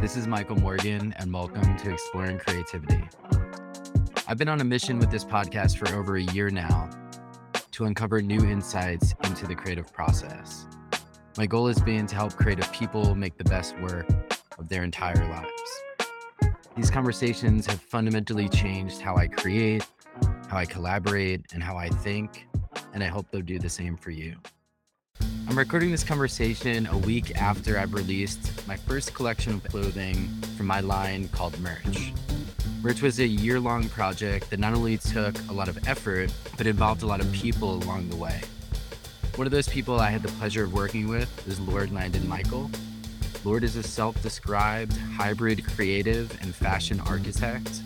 This is Michael Morgan, and welcome to Exploring Creativity. I've been on a mission with this podcast for over a year now to uncover new insights into the creative process. My goal has been to help creative people make the best work of their entire lives. These conversations have fundamentally changed how I create, how I collaborate, and how I think, and I hope they'll do the same for you. I'm recording this conversation a week after I've released my first collection of clothing from my line called Merch. Merch was a year long project that not only took a lot of effort, but involved a lot of people along the way. One of those people I had the pleasure of working with is Lord Landon Michael. Lord is a self described hybrid creative and fashion architect.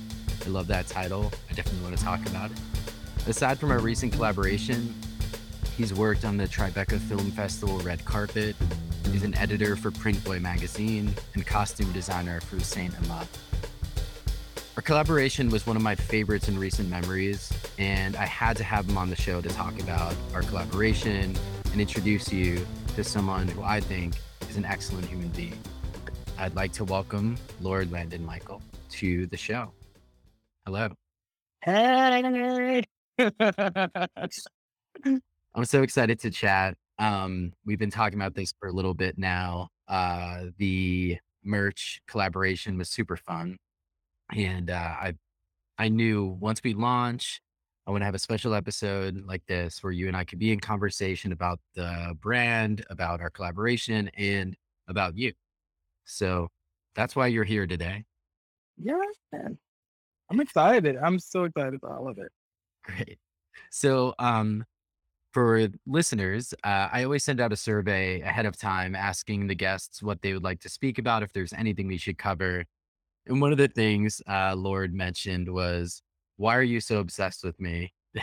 I love that title. I definitely want to talk about it. Aside from our recent collaboration, He's worked on the Tribeca Film Festival red carpet. He's an editor for Printboy magazine and costume designer for Saint Amant. Our collaboration was one of my favorites in recent memories, and I had to have him on the show to talk about our collaboration and introduce you to someone who I think is an excellent human being. I'd like to welcome Lord Landon Michael to the show. Hello. Hey. I'm so excited to chat. Um, we've been talking about this for a little bit now. Uh, the merch collaboration was super fun, and uh, I I knew once we launch, I want to have a special episode like this where you and I could be in conversation about the brand, about our collaboration, and about you. So that's why you're here today. Yeah, man. I'm excited. I'm so excited about all of it. Great. So, um, for listeners, uh, I always send out a survey ahead of time asking the guests what they would like to speak about, if there's anything we should cover. And one of the things uh, Lord mentioned was, "Why are you so obsessed with me?"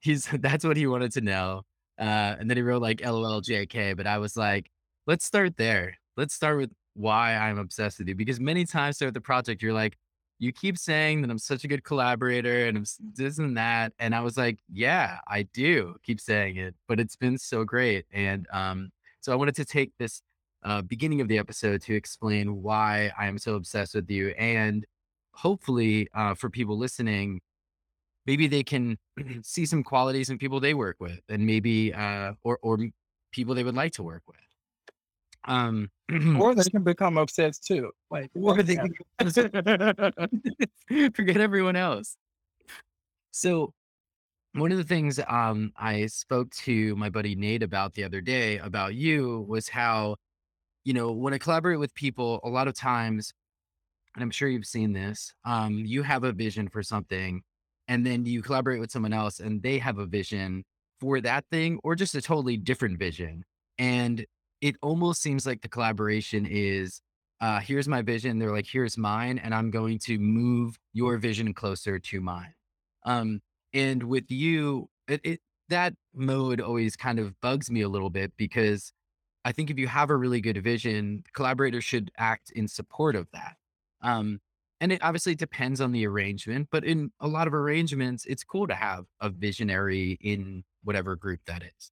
He's that's what he wanted to know. Uh, and then he wrote like "LOL JK," but I was like, "Let's start there. Let's start with why I'm obsessed with you." Because many times throughout the project, you're like, you keep saying that I'm such a good collaborator and I'm this and that. And I was like, yeah, I do keep saying it, but it's been so great. And um, so I wanted to take this uh, beginning of the episode to explain why I am so obsessed with you. And hopefully, uh, for people listening, maybe they can see some qualities in people they work with and maybe, uh, or, or people they would like to work with. Um, or they can become obsessed too. Like, or they can forget everyone else. So, one of the things um, I spoke to my buddy Nate about the other day about you was how, you know, when I collaborate with people, a lot of times, and I'm sure you've seen this, um, you have a vision for something, and then you collaborate with someone else, and they have a vision for that thing, or just a totally different vision. And it almost seems like the collaboration is uh, here's my vision. They're like, here's mine, and I'm going to move your vision closer to mine. Um, and with you, it, it that mode always kind of bugs me a little bit because I think if you have a really good vision, collaborators should act in support of that. Um, and it obviously depends on the arrangement, but in a lot of arrangements, it's cool to have a visionary in whatever group that is.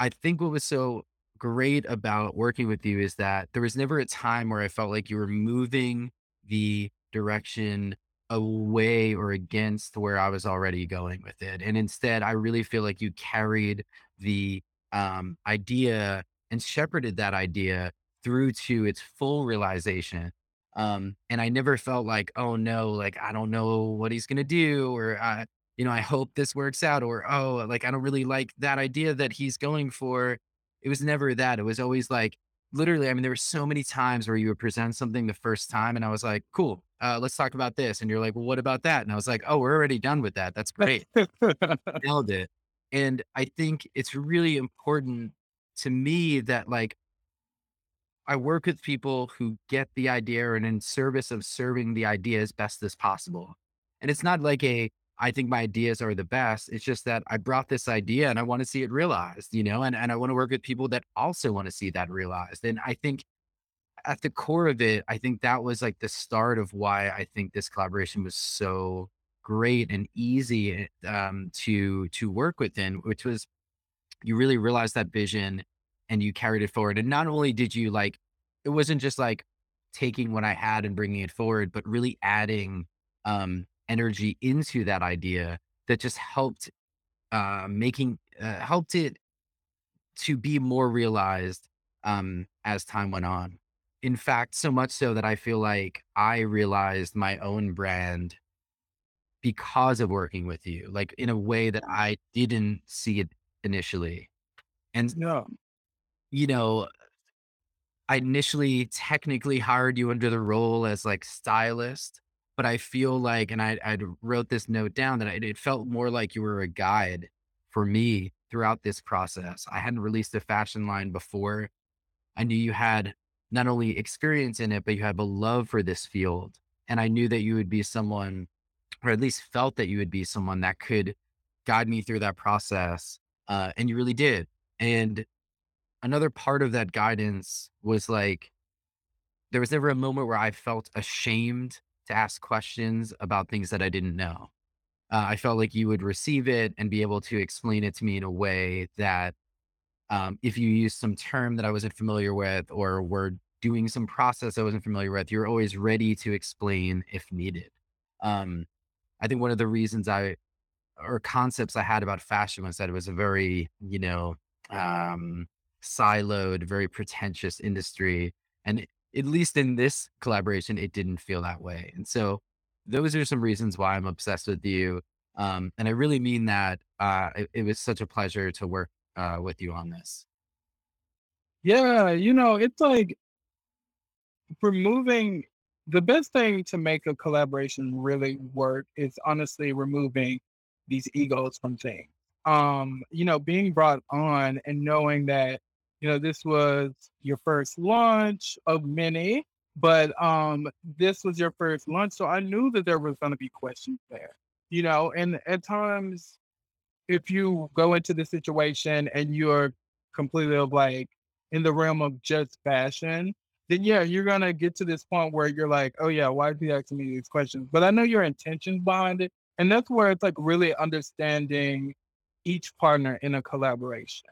I think what was so great about working with you is that there was never a time where I felt like you were moving the direction away or against where I was already going with it. And instead, I really feel like you carried the um, idea and shepherded that idea through to its full realization. Um, and I never felt like, oh no, like I don't know what he's gonna do, or uh, you know, I hope this works out, or oh, like I don't really like that idea that he's going for it was never that. It was always like literally, I mean, there were so many times where you would present something the first time and I was like, cool, uh, let's talk about this. And you're like, well, what about that? And I was like, oh, we're already done with that. That's great. Nailed it. And I think it's really important to me that like I work with people who get the idea and in service of serving the idea as best as possible. And it's not like a I think my ideas are the best. It's just that I brought this idea and I want to see it realized, you know, and, and I want to work with people that also want to see that realized. And I think at the core of it, I think that was like the start of why I think this collaboration was so great and easy um, to to work within, which was you really realized that vision and you carried it forward. And not only did you like, it wasn't just like taking what I had and bringing it forward, but really adding um, energy into that idea that just helped uh, making uh, helped it to be more realized um, as time went on. In fact, so much so that I feel like I realized my own brand because of working with you, like in a way that I didn't see it initially. And, no, you know, I initially technically hired you under the role as like stylist, but I feel like, and I I wrote this note down that it, it felt more like you were a guide for me throughout this process. I hadn't released a fashion line before. I knew you had not only experience in it, but you have a love for this field. And I knew that you would be someone, or at least felt that you would be someone that could guide me through that process. Uh, and you really did. And another part of that guidance was like there was never a moment where I felt ashamed to ask questions about things that I didn't know. Uh, I felt like you would receive it and be able to explain it to me in a way that um, if you use some term that I wasn't familiar with or were doing some process I wasn't familiar with, you're always ready to explain if needed. Um, I think one of the reasons I or concepts I had about fashion was that it was a very, you know, um, siloed, very pretentious industry. And at least in this collaboration, it didn't feel that way. And so those are some reasons why I'm obsessed with you. Um, and I really mean that. Uh, it, it was such a pleasure to work uh, with you on this. Yeah, you know, it's like removing the best thing to make a collaboration really work is honestly removing these egos from things. Um, you know, being brought on and knowing that, you know, this was your first launch of many, but um this was your first launch. So I knew that there was gonna be questions there, you know, and at times if you go into the situation and you're completely of like in the realm of just fashion, then yeah, you're gonna get to this point where you're like, oh yeah, why is he asking me these questions? But I know your intentions behind it. And that's where it's like really understanding each partner in a collaboration.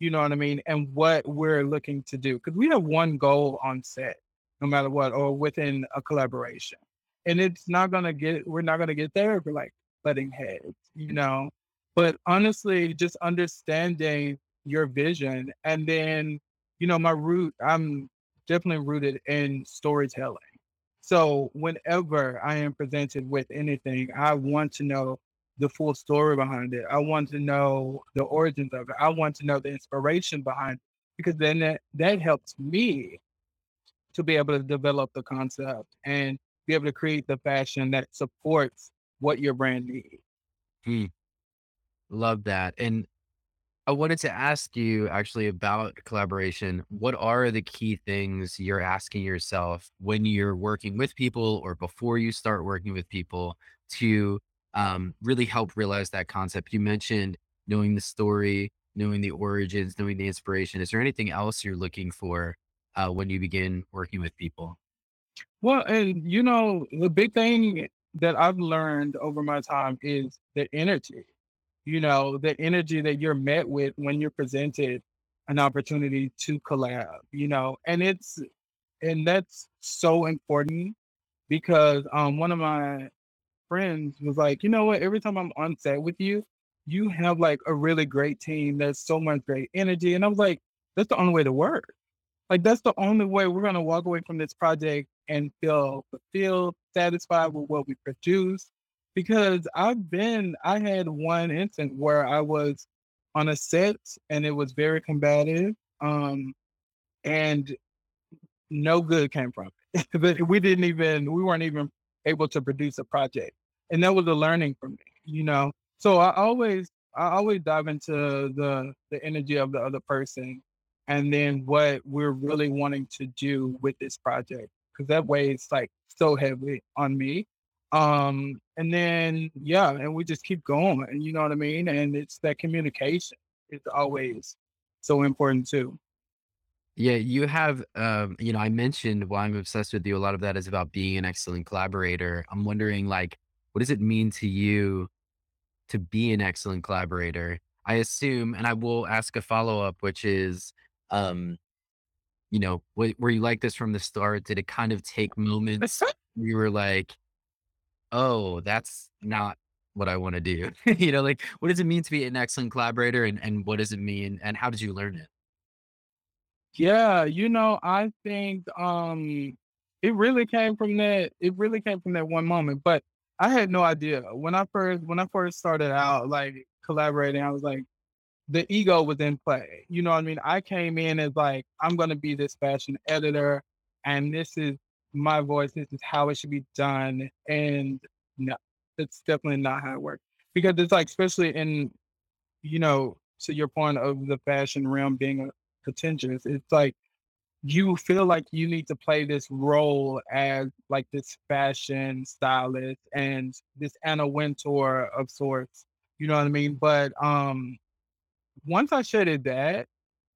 You know what I mean? And what we're looking to do. Because we have one goal on set, no matter what, or within a collaboration. And it's not gonna get we're not gonna get there if we're like butting heads, you know but honestly, just understanding your vision and then, you know, my root, I'm definitely rooted in storytelling. So whenever I am presented with anything, I want to know the full story behind it. I want to know the origins of it. I want to know the inspiration behind it because then that, that helps me to be able to develop the concept and be able to create the fashion that supports what your brand needs. Hmm, love that. And I wanted to ask you actually about collaboration. What are the key things you're asking yourself when you're working with people or before you start working with people to um, really help realize that concept? You mentioned knowing the story, knowing the origins, knowing the inspiration. Is there anything else you're looking for uh, when you begin working with people? Well, and you know, the big thing that I've learned over my time is the energy. You know, the energy that you're met with when you're presented an opportunity to collab, you know, and it's and that's so important because um one of my friends was like, you know what, every time I'm on set with you, you have like a really great team. There's so much great energy. And I was like, that's the only way to work like that's the only way we're gonna walk away from this project and feel fulfilled, satisfied with what we produce. Because I've been, I had one instance where I was on a set and it was very combative, um, and no good came from it. but we didn't even, we weren't even able to produce a project, and that was a learning for me, you know. So I always, I always dive into the the energy of the other person and then what we're really wanting to do with this project because that way it's like so heavy on me um and then yeah and we just keep going and you know what i mean and it's that communication is always so important too Yeah, you have, um, you know, I mentioned why I'm obsessed with you. A lot of that is about being an excellent collaborator. I'm wondering, like, what does it mean to you to be an excellent collaborator? I assume, and I will ask a follow up, which is, um, you know, w were you like this from the start? Did it kind of take moments you were like, "Oh, that's not what I wanna do." You know, like, what does it mean to be an excellent collaborator, and and what does it mean, and how did you learn it? Yeah, you know, I think, um, it really came from that it really came from that one moment, but I had no idea. When I first when I first started out, like, collaborating, I was like the ego was in play, you know what I mean? I came in as like, "I'm gonna be this fashion editor, and this is my voice, this is how it should be done," and no, it's definitely not how it works. Because it's like, especially in, you know, to your point of the fashion realm being, uh, contentious, it's like you feel like you need to play this role as like this fashion stylist and this Anna Wintour of sorts, you know what I mean? But um once I shedded that,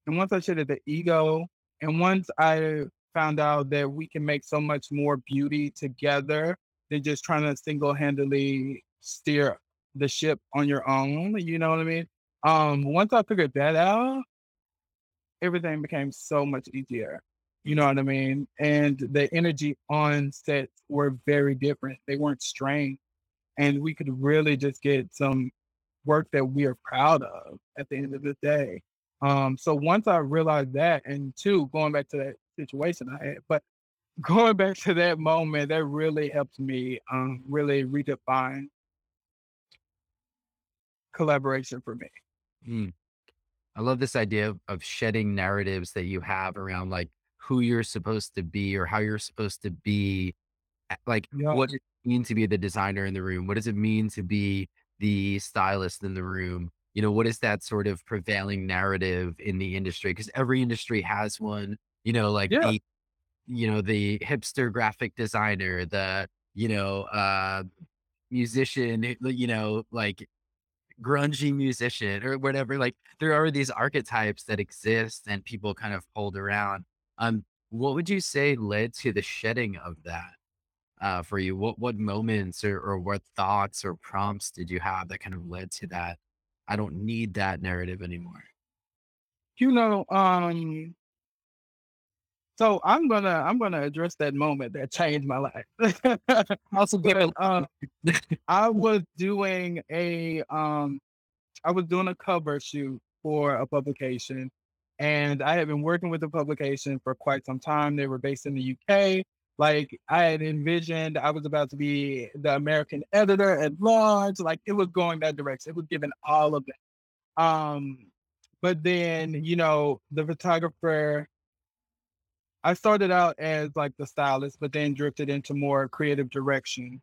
and once I shedded the ego, and once I found out that we can make so much more beauty together than just trying to single-handedly steer the ship on your own, you know what I mean? Um, once I figured that out everything became so much easier, you know what I mean? And the energy on sets were very different. They weren't strained, and we could really just get some work that we are proud of at the end of the day. Um, so once I realized that, and 2, going back to that situation I had, but going back to that moment, that really helped me, um, really redefine collaboration for me. Mm. I love this idea of of shedding narratives that you have around, like, who you're supposed to be or how you're supposed to be. A like, Yeah. what does it mean to be the designer in the room? What does it mean to be the stylist in the room? You know, what is that sort of prevailing narrative in the industry? Because every industry has one, you know, like Yeah. the you know, the hipster graphic designer, the, you know, uh, musician, eh, you know, like, grungy musician or whatever, like, there are these archetypes that exist and people kind of hold around. Um, what would you say led to the shedding of that, uh, for you? What what moments or or what thoughts or prompts did you have that kind of led to that, "I don't need that narrative anymore?" You know, um so I'm gonna I'm gonna address that moment that changed my life. Also But, uh, I was doing a, um I was doing a cover shoot for a publication, and I had been working with the publication for quite some time. They were based in the UK. Like, I had envisioned I was about to be the American editor at large, like, it was going that direction. It was giving all of that. Um, but then, you know, the photographer I started out as, like, the stylist, but then drifted into more creative direction.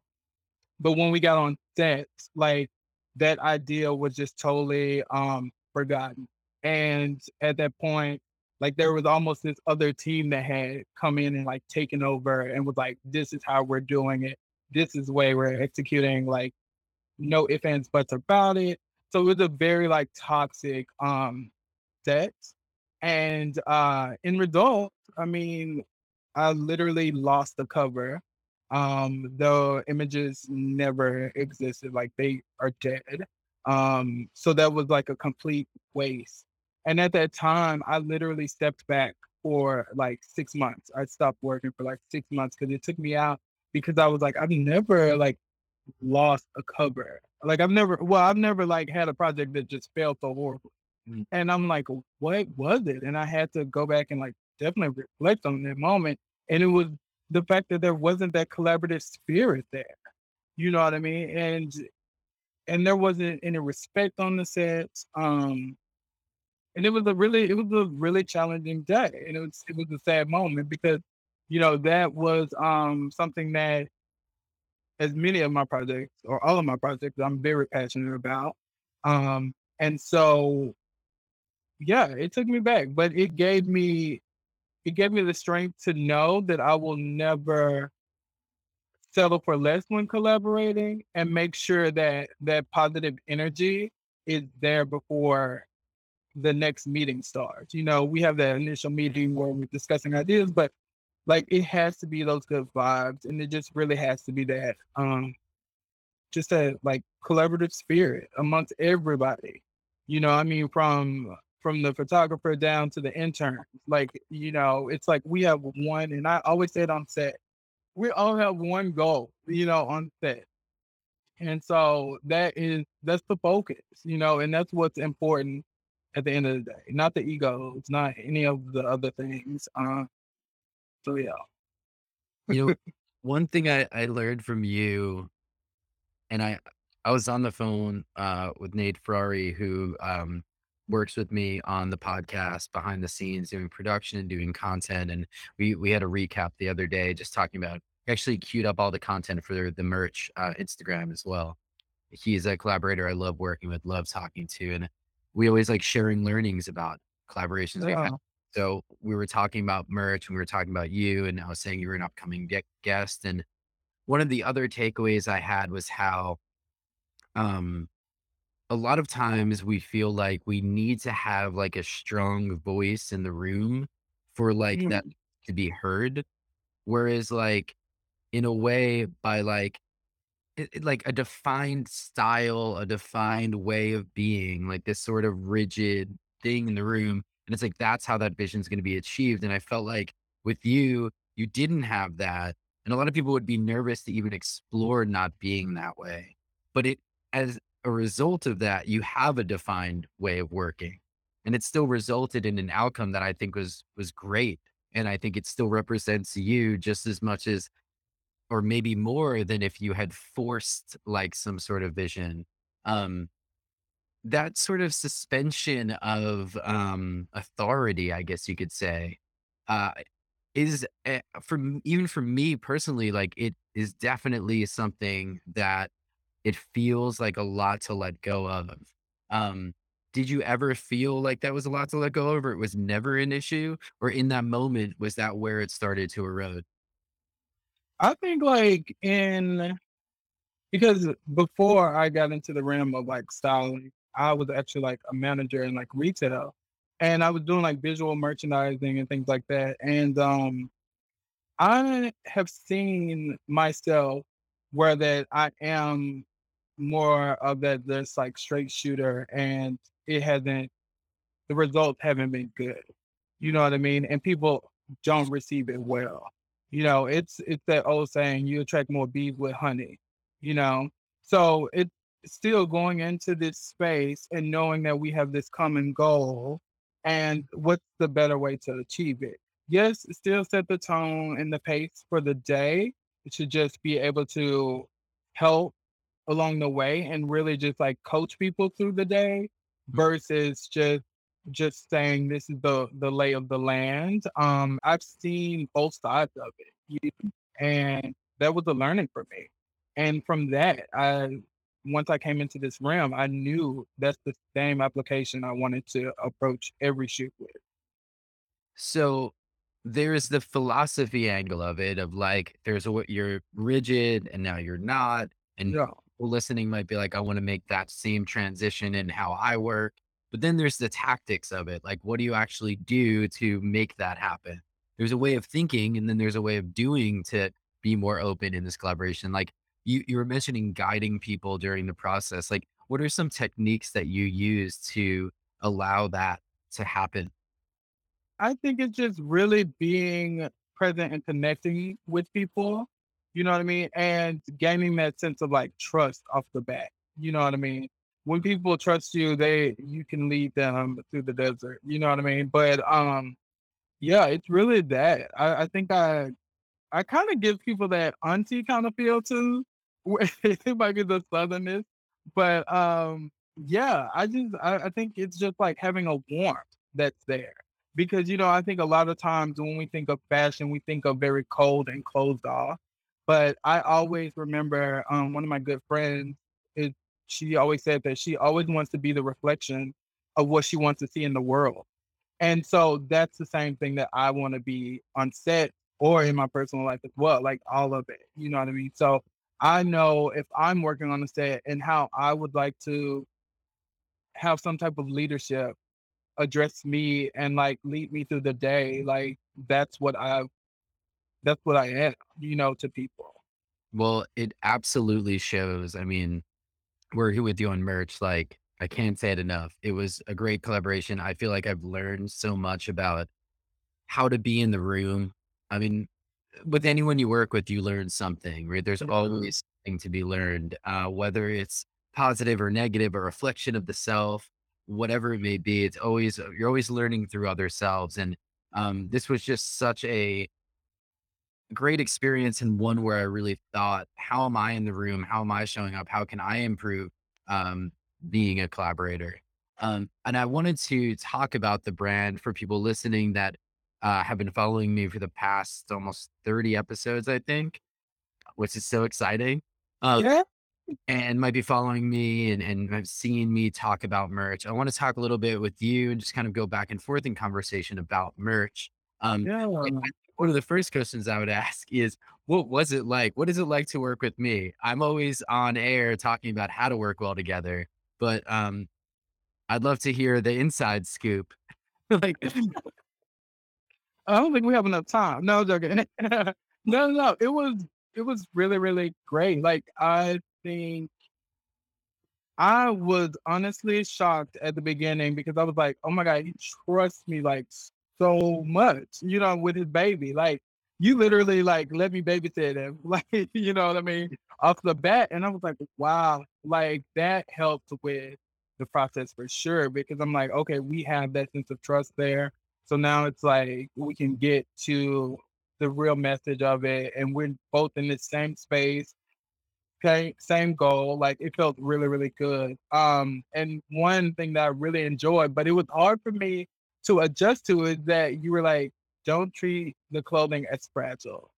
But when we got on set, like, that idea was just totally, um, forgotten. And at that point, like, there was almost this other team that had come in and, like, taken over and was like, "This is how we're doing it. This is the way we're executing, like, no ifs, ands, buts about it." So it was a very, like, toxic, um, set. And, uh, in result, I mean, I literally lost the cover. Um, the images never existed, like, they are dead. Um, so that was, like, a complete waste. And at that time, I literally stepped back for, like, 6 months. I stopped working for, like, 6 months because it took me out because I was like, "I've never, like, lost a cover." Like, I've never well, I've never, like, had a project that just failed so horribly. Mm. And I'm like, "What was it?" And I had to go back and, like, definitely reflect on that moment. And it was the fact that there wasn't that collaborative spirit there. You know what I mean? And and there wasn't any respect on the sets, um and it was a really it was a really challenging day, and it was it was a sad moment because, you know, that was, um, something that as many of my projects or all of my projects, I'm very passionate about. Um, and so yeah, it took me back, but it gave me it gave me the strength to know that I will never settle for less when collaborating and make sure that that positive energy is there before the next meeting starts. You know, we have that initial meeting where we're discussing ideas, but, like, it has to be those good vibes, and it just really has to be that, um just that, like, collaborative spirit amongst everybody. You know, I mean, from from the photographer down to the intern. Like, you know, it's like we have one, and I always say it on set, we all have one goal, you know, on set. And so that is that's the focus, you know, and that's what's important at the end of the day. Not the ego, it's not any of the other things. Uh, so yeah. You know, one thing I, I learned from you, and I I was on the phone uh, with Nate Ferrari, who um, works with me on the podcast behind the scenes, doing production and doing content. And we we had a recap the other day, just talking about actually queued up all the content for the merch uh, Instagram as well. He's a collaborator I love working with, love talking to, and we always like sharing learnings about collaborations we've had. Yeah. So we were talking about merch and we were talking about you, and I was saying you were an upcoming guest. And one of the other takeaways I had was how um, a lot of times we feel like we need to have like a strong voice in the room for like that Mhm. to be heard. Whereas like in a way by like it, it- like a defined style, a defined way of being, like this sort of rigid thing in the room. And it's like that's how that vision is going to be achieved. And I felt like with you, you didn't have that. And a lot of people would be nervous to even explore not being that way. But it as a result of that, you have a defined way of working. And it still resulted in an outcome that I think was was great. And I think it still represents you just as much as or maybe more than if you had forced like some sort of vision. Um, that sort of suspension of um, authority, I guess you could say, uh, is uh, for even for me personally, like it is definitely something that it feels like a lot to let go of. Um, did you ever feel like that was a lot to let go of, or it was never an issue, or in that moment was that where it started to erode? I think like in because before I got into the realm of like styling, I was actually like a manager in like retail. And I was doing like visual merchandising and things like that. And um I have seen myself where that I am more of that this like straight shooter and it hasn't the results haven't been good. You know what I mean? And people don't receive it well. You know, it's it's that old saying, you attract more bees with honey, you know. So it's still going into this space and knowing that we have this common goal and what's the better way to achieve it. Yes, still set the tone and the pace for the day. Should just be able to help along the way and really just like coach people through the day versus just just saying this is the the lay of the land. Um, I've seen both sides of it, and that was a learning for me. And from that, I once I came into this realm, I knew that's the same application I wanted to approach every shoot with. So there's the philosophy angle of it of like there's what you're rigid and now you're not. And Yeah. Listening might be like, I want to make that same transition in how I work. But then there's the tactics of it. Like, what do you actually do to make that happen? There's a way of thinking, and then there's a way of doing to be more open in this collaboration. Like you, you were mentioning guiding people during the process. Like, what are some techniques that you use to allow that to happen? I think it's just really being present and connecting with people, you know what I mean? And gaining that sense of like trust off the bat. You know what I mean? When people trust you, they you can lead them through the desert. You know what I mean? But um yeah, it's really that. I, I think I I kind of give people that auntie kind of feel too. it might be the southernness, but um, yeah, I just I, I think it's just like having a warmth that's there because you know I think a lot of times when we think of fashion, we think of very cold and closed off. But I always remember um, one of my good friends is she always said that she always wants to be the reflection of what she wants to see in the world and so that's the same thing that I want to be on set or in my personal life as well, like all of it. You know what I mean? So I know if I'm working on the set and how I would like to have some type of leadership address me and like lead me through the day, like that's what I that's what I am, you know, to people. Well, it absolutely shows. I mean, we're here with you on merch. Like, I can't say it enough. It was a great collaboration. I feel like I've learned so much about how to be in the room. I mean, with anyone you work with, you learn something, right? There's Mhm. always something to be learned, uh, whether it's positive or negative, a reflection of the self, whatever it may be. It's always you're always learning through other selves, and um, this was just such a great experience and one where I really thought, how am I in the room? How am I showing up? How can I improve um, being a collaborator? Um, and I wanted to talk about the brand for people listening that uh, have been following me for the past almost 30 episodes, I think, which is so exciting. Uh, Yeah. and might be following me and, and have seen me talk about merch. I want to talk a little bit with you and just kind of go back and forth in conversation about merch. Um, Yeah. One of the first questions I would ask is, what was it like? What is it like to work with me? I'm always on air talking about how to work well together, but um, I'd love to hear the inside scoop. like, I don't think we have enough time. No, joking. No, no, no. It was it was really, really great. Like I think I was honestly shocked at the beginning because I was like, "Oh my god, he trusts me like so much," you know, with his baby. Like you literally like let me babysit him, like you know what I mean, off the bat. And I was like, "Wow!" Like that helped with the process for sure because I'm like, okay, we have that sense of trust there. So now it's like we can get to the real message of it, and we're both in the same space same same goal, like, it felt really, really good. Um, and one thing that I really enjoyed, but it was hard for me to adjust to is that you were like, "Don't treat the clothing as fragile."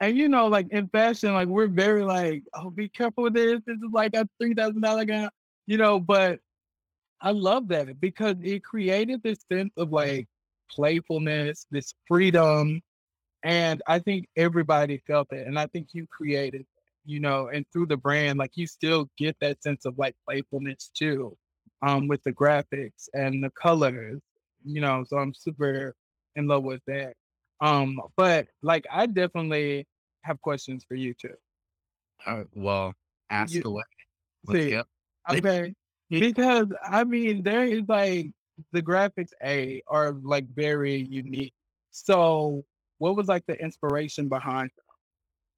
And, you know, like, in fashion, like, we're very like, "Oh, be careful with this. This is like a $3,000 gown," you know, but I love that because it created this sense of, like, playfulness, this freedom, and I think everybody felt it, and I think you created, you know, and through the brand, like you still get that sense of like playfulness too, um, with the graphics and the colors, you know. So I'm super in love with that. Um, but like I definitely have questions for you too. uh, well, You ask away. Let's see, go. okay, because I mean there is like the graphics A are like very unique. So what was like the inspiration behind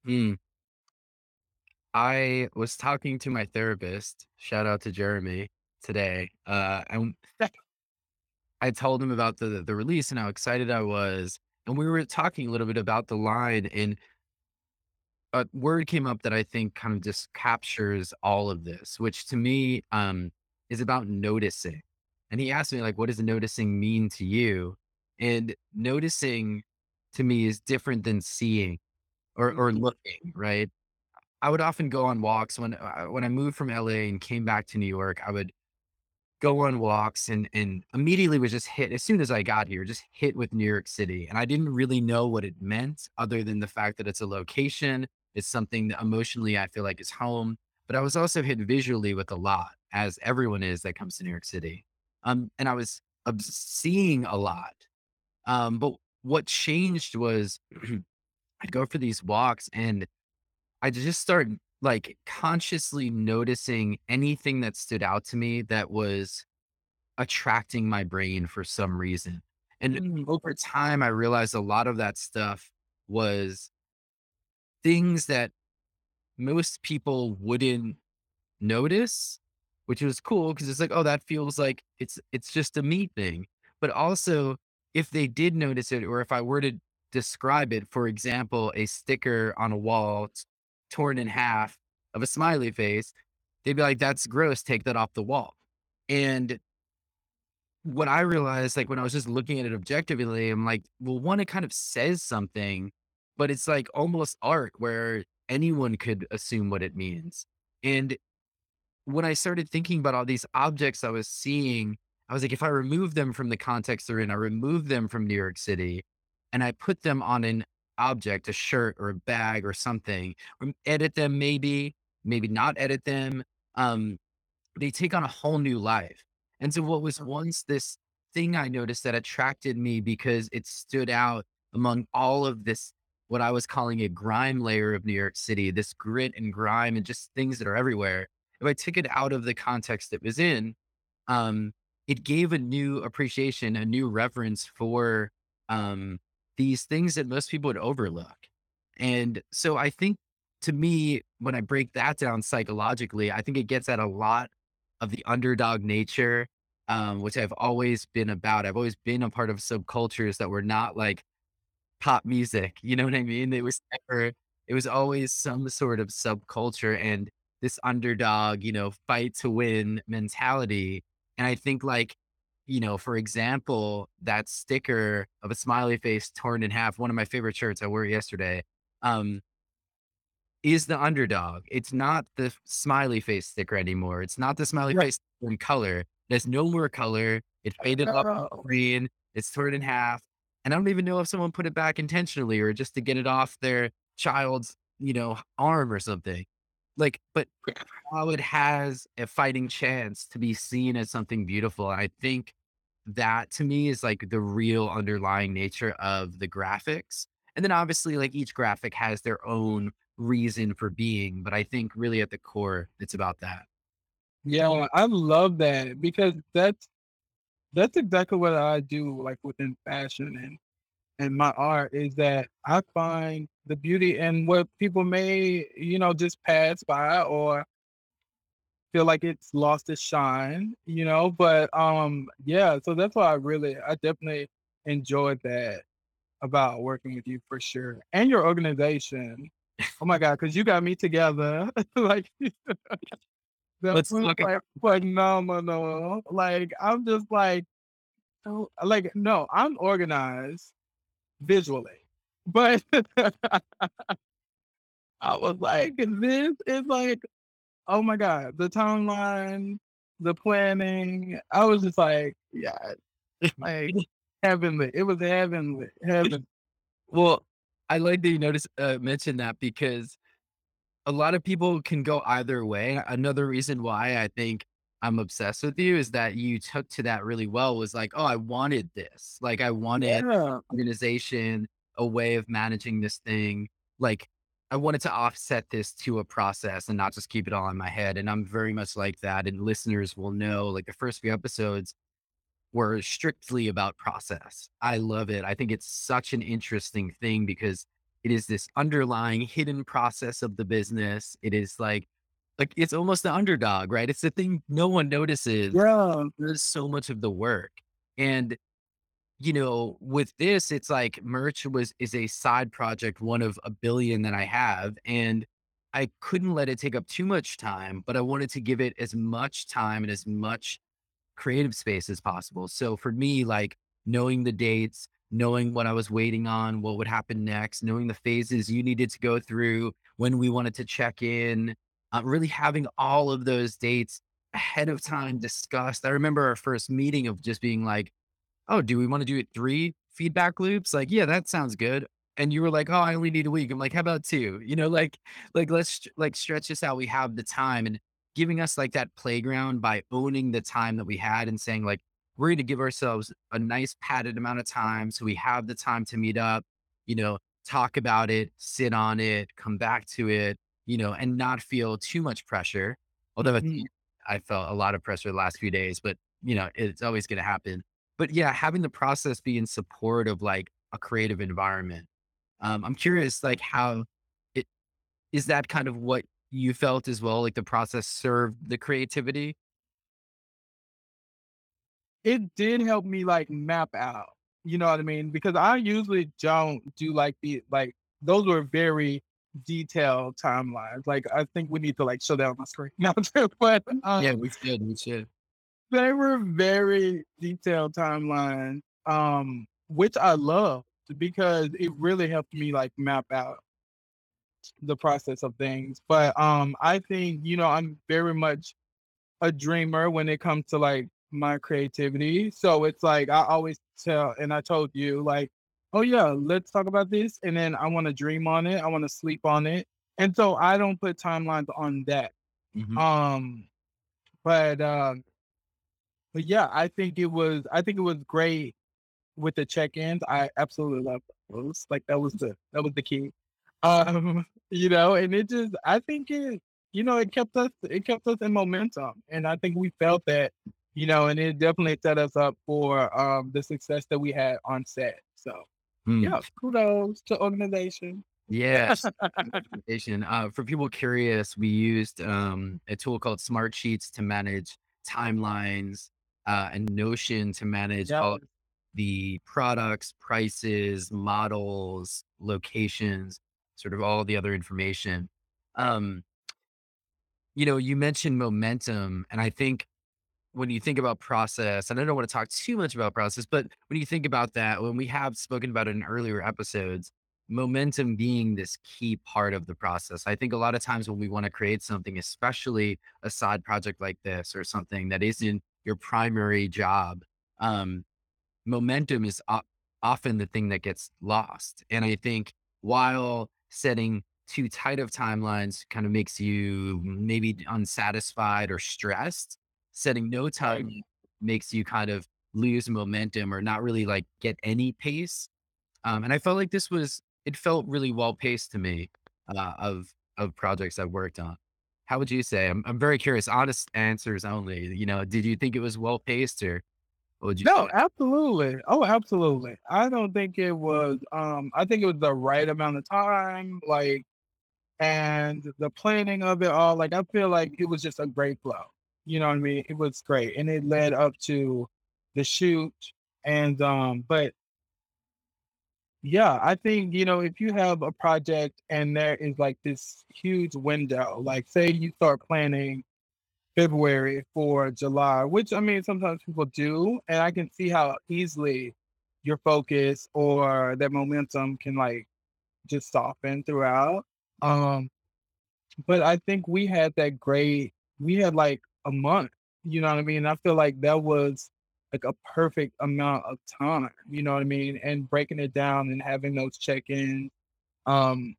Hmm. I was talking to my therapist, shout out to Jeremy today, uh, and I told him about the the release and how excited I was, and we were talking a little bit about the line, and a word came up that I think kind of just captures all of this, which to me, um, is about noticing. And he asked me like, "What does noticing mean to you?" And noticing to me is different than seeing or or Mhm, looking, right? I would often go on walks when uh, when I moved from LA and came back to New York, I would go on walks and and immediately was just hit as soon as I got here, just hit with New York City. And I didn't really know what it meant other than the fact that it's a location. It's something that emotionally I feel like is home. But I was also hit visually with a lot, as everyone is that comes to New York City. Um, and I was seeing a lot. Um, but what changed was I'd go for these walks and I just started like consciously noticing anything that stood out to me that was attracting my brain for some reason. And mhm, over time, I realized a lot of that stuff was things that most people wouldn't notice, which was cool because it's like, oh, that feels like it's it's just a me thing. But also, if they did notice it, or if I were to describe it, for example, a sticker on a wall torn in half of a smiley face, they'd be like, that's gross, take that off the wall. And what I realized, like, when I was just looking at it objectively, I'm like, well, one, it kind of says something, but it's like almost art where anyone could assume what it means. And when I started thinking about all these objects I was seeing, I was like, if I remove them from the context they're in, I remove them from New York City and I put them on an object, a shirt or a bag or something, or edit them maybe, maybe not edit them. Um, they take on a whole new life. And so what was once this thing I noticed that attracted me because it stood out among all of this, what I was calling a grime layer of New York City, this grit and grime and just things that are everywhere. If I took it out of the context it was in, um, it gave a new appreciation, a new reverence for, um, these things that most people would overlook. And so I think to me, when I break that down psychologically, I think it gets at a lot of the underdog nature, um, which I've always been about. I've always been a part of subcultures that were not like pop music, you know what I mean? It was never it was always some sort of subculture and this underdog, you know, fight to win mentality. And I think like, you know, for example, that sticker of a smiley face torn in half, one of my favorite shirts I wore yesterday, um, is the underdog. It's not the smiley face sticker anymore. It's not the smiley Right. face in color. There's no more color. It faded up Oh, green. It's torn in half. And I don't even know if someone put it back intentionally or just to get it off their child's, you know, arm or something. Like, but how it has a fighting chance to be seen as something beautiful. I think that to me is like the real underlying nature of the graphics. And then obviously, like each graphic has their own reason for being, but I think really at the core, it's about that. yeah, I love that because that's that's exactly what I do, like, within fashion and and my art is that I find the beauty in what people may, you know, just pass by or feel like it's lost its shine, you know, but, um, yeah, so that's why I really I definitely enjoyed that about working with you for sure, and your organization. Oh my god, because you got me together, like, that Let's was, about like, phenomenal, like, I'm just like, oh like, no, I'm organized visually, but I was like, this is like, oh my god, the timeline, the planning, I was just like, yeah, like, heavenly, it was heavenly, heaven. Well, I like that you notice uh, mentioned that because a lot of people can go either way. Another reason why I think I'm obsessed with you is that you took to that really well was like, oh, I wanted this. Like I wanted Yeah, organization, a way of managing this thing. Like I wanted to offset this to a process and not just keep it all in my head. And I'm very much like that. And listeners will know like the first few episodes were strictly about process. I love it. I think it's such an interesting thing because it is this underlying hidden process of the business. It is like like it's almost the underdog, right? It's the thing no one notices. yeah, There's so much of the work. And you know, with this, it's like merch was is a side project, one of a billion that I have. And I couldn't let it take up too much time, but I wanted to give it as much time and as much creative space as possible. So for me, like knowing the dates, knowing what I was waiting on, what would happen next, knowing the phases you needed to go through, when we wanted to check in, uh, really having all of those dates ahead of time discussed. I remember our first meeting of just being like, "Oh, do we wanna do it 3 feedback loops?" Like, "Yeah, that sounds good." And you were like, "Oh, I only need a week." I'm like, "How about 2?" You know, like like, let's like, stretch this out. We have the time and giving us, like, that playground by owning the time that we had and saying, like, "We're gonna give ourselves a nice padded amount of time so we have the time to meet up, you know, talk about it, sit on it, come back to it, you know, and not feel too much pressure." Although mhm. I felt a lot of pressure the last few days, but, you know, it's always gonna happen. But yeah, having the process be in support of like a creative environment. Um, I'm curious, like how it is that kind of what you felt as well? Like the process served the creativity? It did help me, like, map out, you know what I mean? Because I usually don't do, like, the like, those were very detailed timelines, like, I think we need to, like, show that on my screen. No, but, Yeah, um, we should, we should. they were very detailed timelines, um, which I loved because it really helped me, like, map out the process of things, but, um, I think, you know, I'm very much a dreamer when it comes to like my creativity. So it's like I always tell, and I told you, like, oh yeah, let's talk about this. And then I want to dream on it. I want to sleep on it. And so I don't put timelines on that. Mhm. Um, but um, but yeah, I think it was I think it was great with the check-ins. I absolutely love those. Like that was the that was the key. Um, you know, and it just I think it, you know, it kept us it kept us in momentum. And I think we felt that you know, and it definitely set us up for um, the success that we had on set. So, Hmm. yeah, kudos to organization. Yes. Implementation. Uh, for people curious, we used um, a tool called Smartsheets to manage timelines uh, and Notion to manage Yeah. all the products, prices, models, locations, sort of all the other information. Um, you know, you mentioned momentum, and I think when you think about process, and I don't want to talk too much about process, but when you think about that, when we have spoken about it in earlier episodes, momentum being this key part of the process. I think a lot of times when we want to create something, especially a side project like this or something that isn't your primary job, um, momentum is o- often the thing that gets lost. And I think while setting too tight of timelines kind of makes you maybe unsatisfied or stressed, setting no Right. time makes you kind of lose momentum or not really like get any pace. Um, and I felt like this was it felt really well paced to me uh, of of projects I've worked on. How would you say? I'm I'm very curious. Honest answers only. You know, did you think it was well paced or what would you No, say? absolutely. Oh, absolutely. I don't think it was. Um, I think it was the right amount of time. Like and the planning of it all, like, I feel like it was just a great flow. You know what I mean? It was great, and it led up to the shoot, and, um but, yeah, I think, you know, if you have a project and there is, like, this huge window, like, say you start planning February for July, which, I mean, sometimes people do, and I can see how easily your focus or that momentum can, like, just soften throughout, um but I think we had that great we had, like, a month, you know what I mean? I feel like that was, like, a perfect amount of time, you know what I mean? And breaking it down and having those check-ins, um,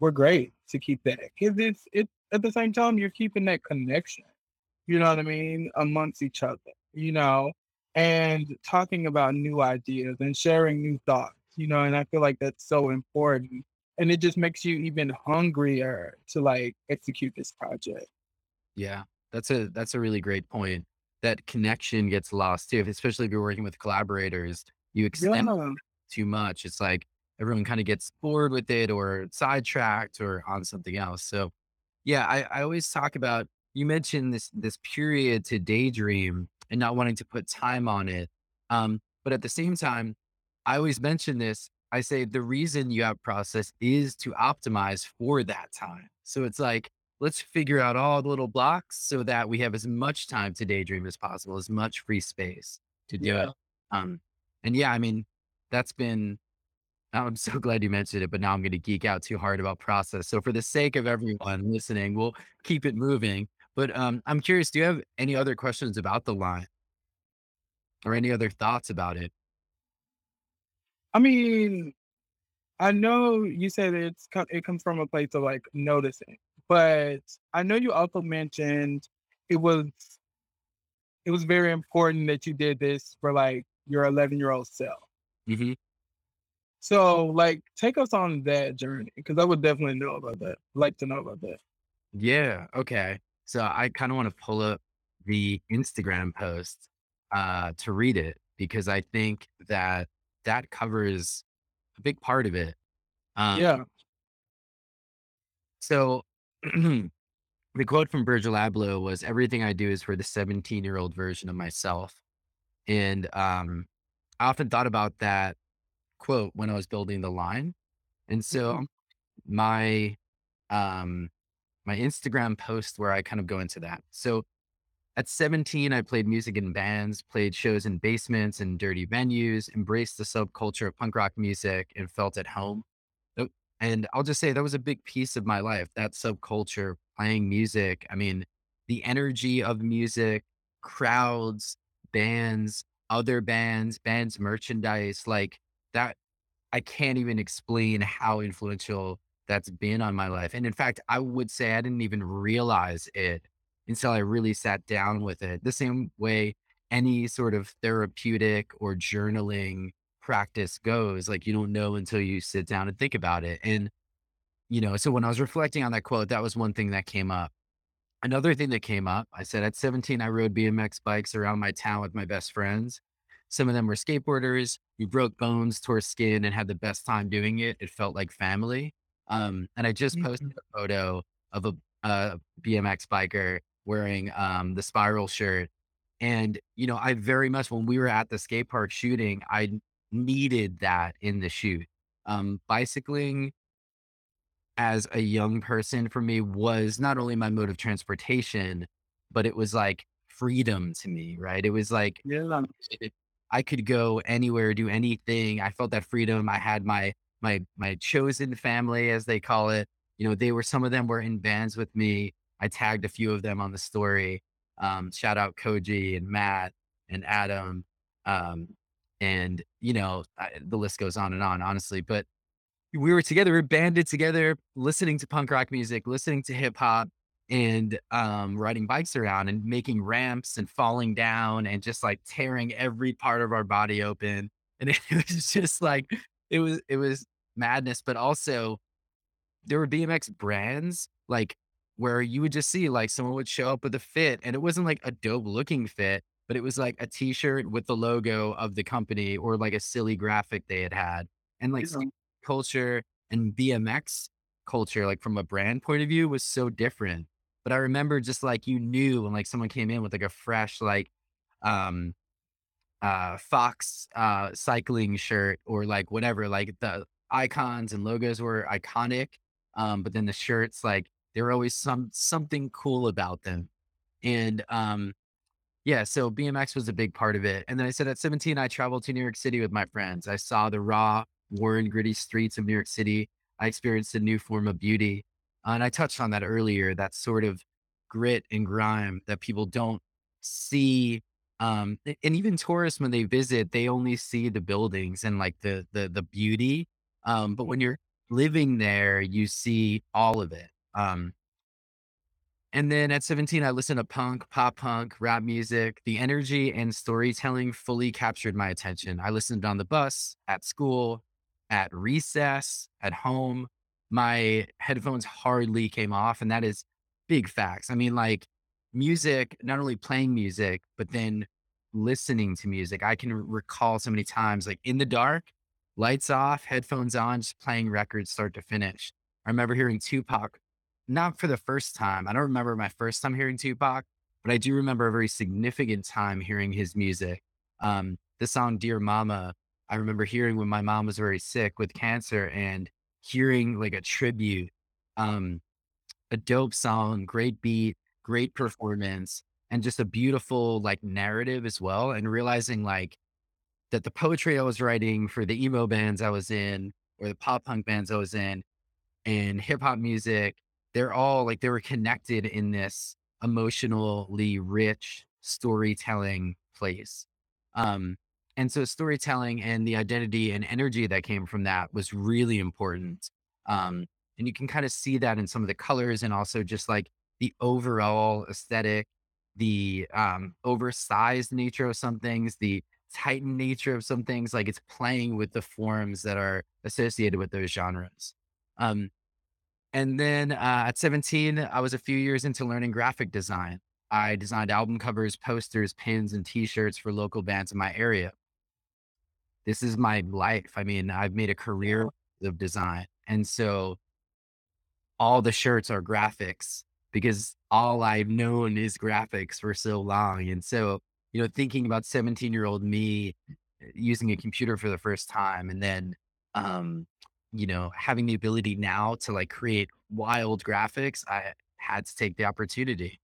were great to keep that because it's it at the same time, you're keeping that connection, you know what I mean, amongst each other, you know? And talking about new ideas and sharing new thoughts, you know, and I feel like that's so important and it just makes you even hungrier to, like, execute this project. Yeah, that's a that's a really great point. That connection gets lost too, especially if you're working with collaborators. You extend Yeah, too much. It's like everyone kind of gets bored with it or sidetracked or on something else. So yeah, I, I always talk about you mentioned this this period to daydream and not wanting to put time on it. Um, but at the same time, I always mention this. I say the reason you have process is to optimize for that time. So it's like, let's figure out all the little blocks so that we have as much time to daydream as possible, as much free space to do it. Um, and yeah, I mean, that's been I'm so glad you mentioned it, but now I'm gonna geek out too hard about process. So for the sake of everyone listening, we'll keep it moving. But, um, I'm curious, do you have any other questions about the line or any other thoughts about it? I mean, I know you said it's it comes from a place of, like, noticing, but I know you also mentioned it was it was very important that you did this for, like, your eleven-year-old self. Mhm. So, like, take us on that journey because I would definitely know about that like to know about that. Yeah, okay. So I kinda wanna pull up the Instagram post, uh, to read it because I think that that covers a big part of it. Um, Yeah. so the quote from Virgil Abloh was, "Everything I do is for the seventeen-year-old version of myself." And, um, I often thought about that quote when I was building the line. And so Mhm. my, um, my Instagram post where I kind of go into that. So at 17, I played music in bands, played shows in basements and dirty venues, embraced the subculture of punk rock music, and felt at home. And I'll just say that was a big piece of my life, that subculture, playing music. I mean, the energy of music, crowds, bands, other bands, bands merchandise, like that I can't even explain how influential that's been on my life. And in fact, I would say I didn't even realize it until I really sat down with it. The same way any sort of therapeutic or journaling practice goes, like you don't know until you sit down and think about it. And, you know, so when I was reflecting on that quote, that was one thing that came up. Another thing that came up, I said at 17, I rode BMX bikes around my town with my best friends. Some of them were skateboarders. We broke bones, tore skin, and had the best time doing it. It felt like family. Um, and I just posted Mhm. a photo of a, a BMX biker wearing um, the spiral shirt. And, you know, I very much, when we were at the skate park shooting, I needed that in the shoot. Um, bicycling as a young person for me was not only my mode of transportation, but it was like freedom to me, right? It was like Yeah. it I could go anywhere, do anything. I felt that freedom. I had my my my chosen family, as they call it. You know, they were some of them were in bands with me. I tagged a few of them on the story. Um, shout out Koji and Matt and Adam. Um, and you know, I, the list goes on and on, honestly. But we were together, we were banded together, listening to punk rock music, listening to hip hop, and um, riding bikes around and making ramps and falling down and just like tearing every part of our body open. And it was just like it was it was madness, but also there were BMX brands, like, where you would just see, like, someone would show up with a fit, and it wasn't, like, a dope looking fit, but it was, like, a t-shirt with the logo of the company or, like, a silly graphic they had had. And, like, Yeah. culture and BMX culture, like, from a brand point of view was so different. But I remember just, like, you knew when, like, someone came in with, like, a fresh, like, um uh, Fox, uh, cycling shirt or like whatever, like the icons and logos were iconic. Um, but then the shirts, like there were always some something cool about them. And um, yeah, so BMX was a big part of it. And then I said at 17, I traveled to New York City with my friends. I saw the raw, worn, gritty streets of New York City. I experienced a new form of beauty. Uh, and I touched on that earlier, that sort of grit and grime that people don't see. Um, and even tourists, when they visit, they only see the buildings and like the the the beauty. Um, but when you're living there, you see all of it. Um, and then at 17, I listened to punk, pop punk, rap music. The energy and storytelling fully captured my attention. I listened on the bus, at school, at recess, at home. My headphones hardly came off, and that is big facts. I mean, like music, not only playing music, but then listening to music. I can recall so many times, like in the dark, lights off, headphones on, just playing records start to finish. I remember hearing Tupac not for the first time. I don't remember my first time hearing Tupac, but I do remember a very significant time hearing his music. Um, the song Dear Mama, I remember hearing when my mom was very sick with cancer and hearing like a tribute, um, a dope song, great beat, great performance, and just a beautiful like narrative as well. And realizing like that the poetry I was writing for the emo bands I was in or the pop punk bands I was in and hip hop music, they're all like they were connected in this emotionally rich storytelling place. Um, and so storytelling and the identity and energy that came from that was really important. Um, and you can kind of see that in some of the colors and also just like the overall aesthetic, the um, oversized nature of some things, the tightened nature of some things. Like it's playing with the forms that are associated with those genres. Um, and then, uh, at 17, I was a few years into learning graphic design. I designed album covers, posters, pins, and T-shirts for local bands in my area. This is my life. I mean, I've made a career of design, and so all the shirts are graphics because all I've known is graphics for so long. And so, you know, thinking about 17-year-old me uh, using a computer for the first time and then um, you know, having the ability now to like create wild graphics, I had to take the opportunity.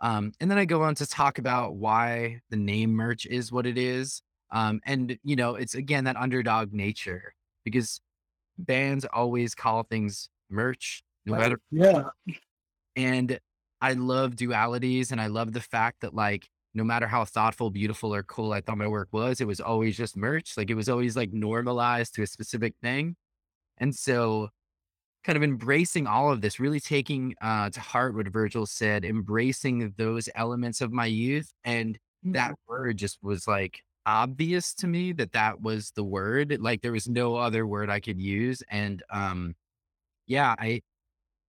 Um, and then I go on to talk about why the name merch is what it is. Um, and you know, it's again that underdog nature because bands always call things merch, no matter Yeah. and I love dualities, and I love the fact that, like, no matter how thoughtful, beautiful, or cool I thought my work was, it was always just merch. Like, it was always, like, normalized to a specific thing. And so, kind of embracing all of this, really taking, uh, to heart what Virgil said, embracing those elements of my youth, and that Mhm. word just was, like, obvious to me that that was the word. Like, there was no other word I could use, and, um, yeah, I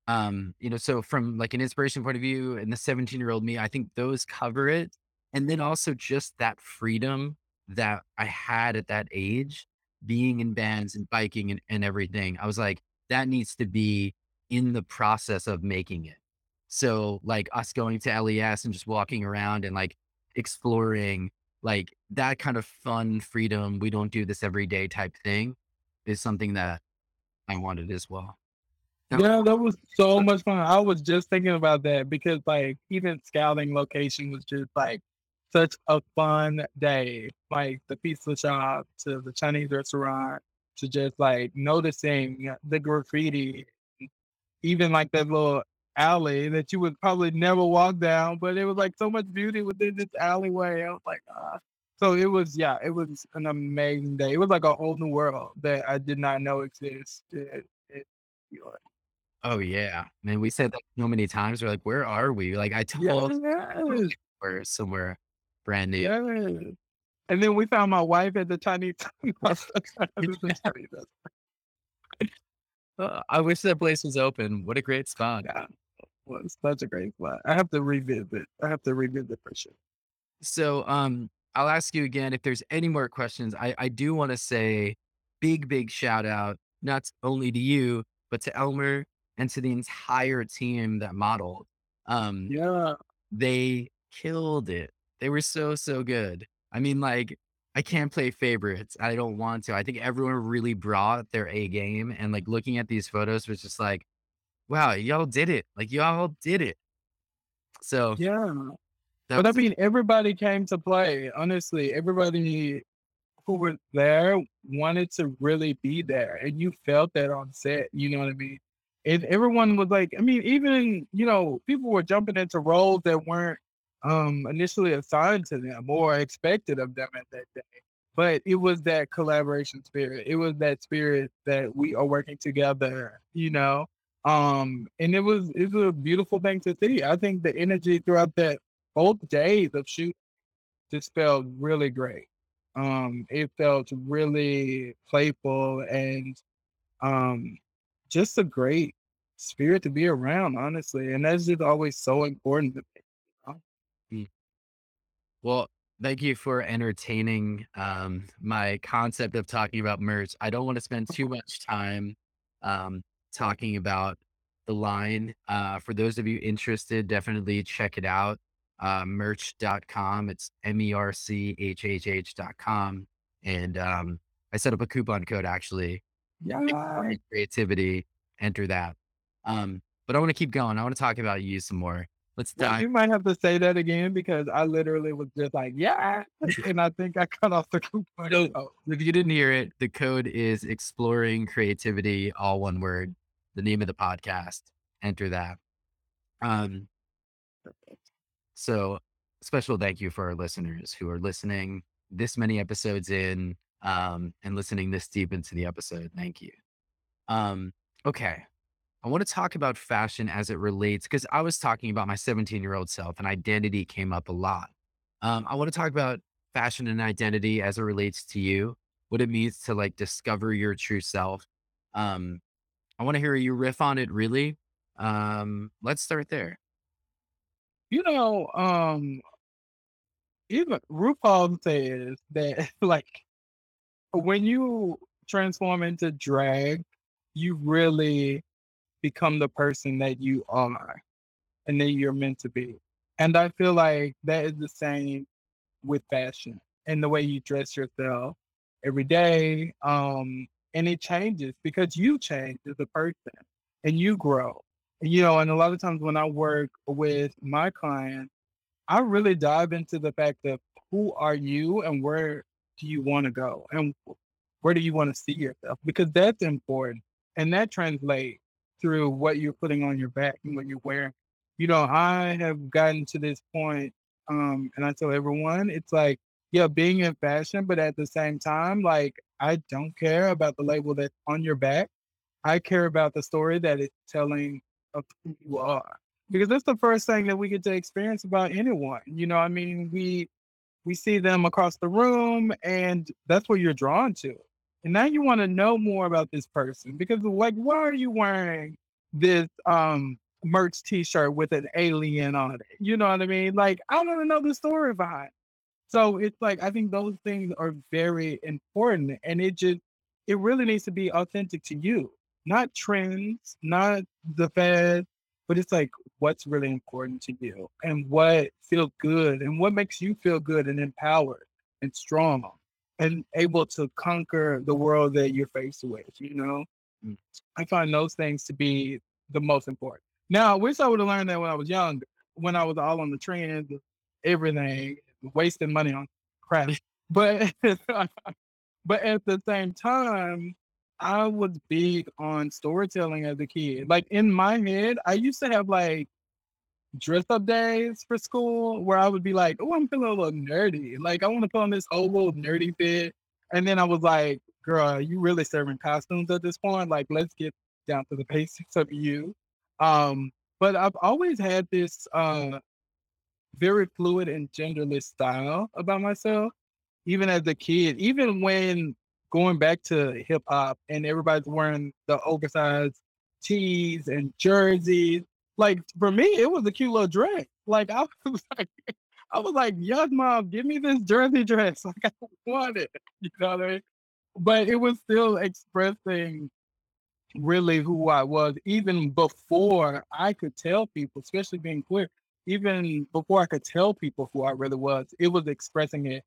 Um, you know, so from like an inspiration point of view and the 17 year old me, I think those cover it. And then also just that freedom that I had at that age, being in bands and biking and, and everything. I was like, that needs to be in the process of making it. So like us going to LES and just walking around and like exploring like that kind of fun freedom. We don't do this every day type thing is something that I wanted as well. Yeah, that was so much fun. I was just thinking about that because, like, even scouting location was just like such a fun day. Like the pizza shop to the Chinese restaurant to just like noticing the graffiti, even like that little alley that you would probably never walk down, but it was like so much beauty within this alleyway. I was like, ah. So it was, yeah, it was an amazing day. It was like a whole new world that I did not know existed. Oh, yeah. Man, we said that so many times. We're like, "Where are we?" Like, I told Yes, we're somewhere brand new. yes. And then we found my wife at the tiny. Uh, I wish that place was open. What a great spot. Yeah, was such a great spot. I have to revisit. I have to revisit for sure. So, um, I'll ask you again if there's any more questions. I I do wanna say big, big shout out, not only to you, but to Elmer and to the entire team that modeled. Um, Yeah, They killed it. They were so, so good. I mean, like, I can't play favorites. I don't want to. I think everyone really brought their A game, and, like, looking at these photos was just like, "Wow, y'all did it. Like, y'all did it." So, yeah. that But I mean, everybody came to play. Honestly, everybody who were there wanted to really be there, and you felt that on set. You know what I mean? And everyone was like, I mean, even you know, people were jumping into roles that weren't um initially assigned to them or expected of them at that day. But it was that collaboration spirit. It was that spirit that we are working together. You know, um, and it was it was a beautiful thing to see. I think the energy throughout that both days of shoot just felt really great. Um, it felt really playful and um, just a great spirit to be around, honestly. And that's just always so important to me. Well, thank you for entertaining, um, my concept of talking about merch. I don't wanna spend too much time, um, talking about the line. Uh, for those of you interested, definitely check it out. Uh, merchhh.com. It's M-E-R-C-H-H-H dot com. And, um, I set up a coupon code actually. Yeah. Creativity, enter that. Um, but I wanna keep going. I wanna talk about you some more. Let's Well, you might have to say that again because I literally was just like, yeah. And I think I cut off the coupon So, code. if you didn't hear it, the code is exploring creativity, all one word, the name of the podcast. Enter that. Um, so special thank you for our listeners who are listening this many episodes in, um, and listening this deep into the episode. Thank you. Um, okay. I want to talk about fashion as it relates because I was talking about my 17 year old self and identity came up a lot. Um, I want to talk about fashion and identity as it relates to you, what it means to like discover your true self. Um, I want to hear you riff on it really. Um, let's start there. You know, um, even RuPaul says that like when you transform into drag, you really become the person that you are and that you're meant to be. And I feel like that is the same with fashion and the way you dress yourself every day. Um, and it changes because you change as a person and you grow. And, you know, and a lot of times when I work with my clients, I really dive into the fact of who are you and where do you want to go and where do you want to see yourself because that's important and that translates through what you're putting on your back and what you're wearing. You know, I have gotten to this point, um, and I tell everyone it's like, yeah, being in fashion, but at the same time, like I don't care about the label that's on your back. I care about the story that it's telling of who you are. Because that's the first thing that we get to experience about anyone. You know, I mean, we we see them across the room and that's what you're drawn to. And now you want to know more about this person because like why are you wearing this um merch t-shirt with an alien on it. You know what I mean? Like I want to know the story behind. It. So it's like I think those things are very important and it just it really needs to be authentic to you. Not trends, not the fad, but it's like what's really important to you and what feels good and what makes you feel good and empowered and strong and able to conquer the world that you're faced with, you know? Mm. I find those things to be the most important. Now, I wish I would have learned that when I was young, when I was all on the trends, everything, wasting money on crap. But but at the same time, I was big on storytelling as a kid. Like in my head, I used to have like dress up days for school where I would be like, oh, I'm feeling a little nerdy. Like I want to put on this old little nerdy fit. And then I was like, girl, you really serving costumes at this point? Like, let's get down to the basics of you. Um, but I've always had this uh very fluid and genderless style about myself, even as a kid, even when going back to hip hop and everybody's wearing the oversized tees and jerseys. Like for me, it was a cute little dress. Like I was like, I was like, yes, mom, give me this jersey dress. Like I want it. You know what I mean? But it was still expressing really who I was, even before I could tell people, especially being queer, even before I could tell people who I really was, it was expressing it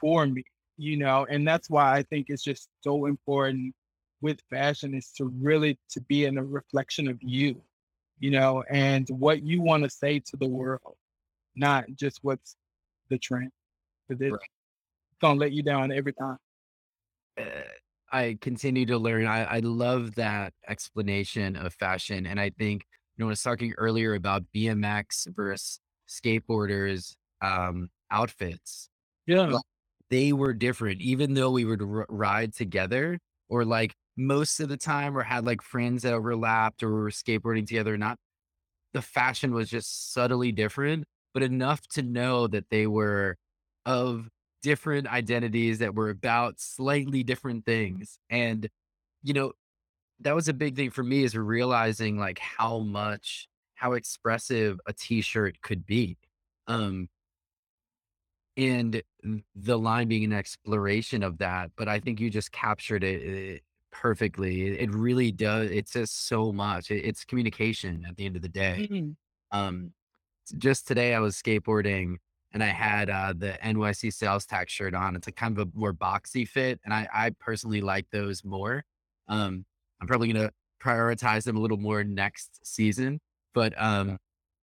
for me, you know, and that's why I think it's just so important with fashion is to really to be in a reflection of you, you know, and what you want to say to the world, not just what's the trend. Because it's Right. gonna let you down every time. Uh, I continue to learn. I, I love that explanation of fashion. And I think, you know, I was talking earlier about BMX versus skateboarders um, outfits. Yeah. Like, they were different, even though we would r- ride together or like most of the time or had like friends that overlapped or were skateboarding together. or Not the fashion was just subtly different, but enough to know that they were of different identities that were about slightly different things. And, you know, that was a big thing for me is realizing like how much, how expressive a t-shirt could be. Um, and the line being an exploration of that. But I think you just captured it, perfectly. It, it really does. It says so much. It, it's communication at the end of the day. Mhm. Um, just today I was skateboarding and I had uh, the NYC sales tax shirt on. It's a kind of a more boxy fit, and I, I personally like those more. Um, I'm probably gonna prioritize them a little more next season. But um,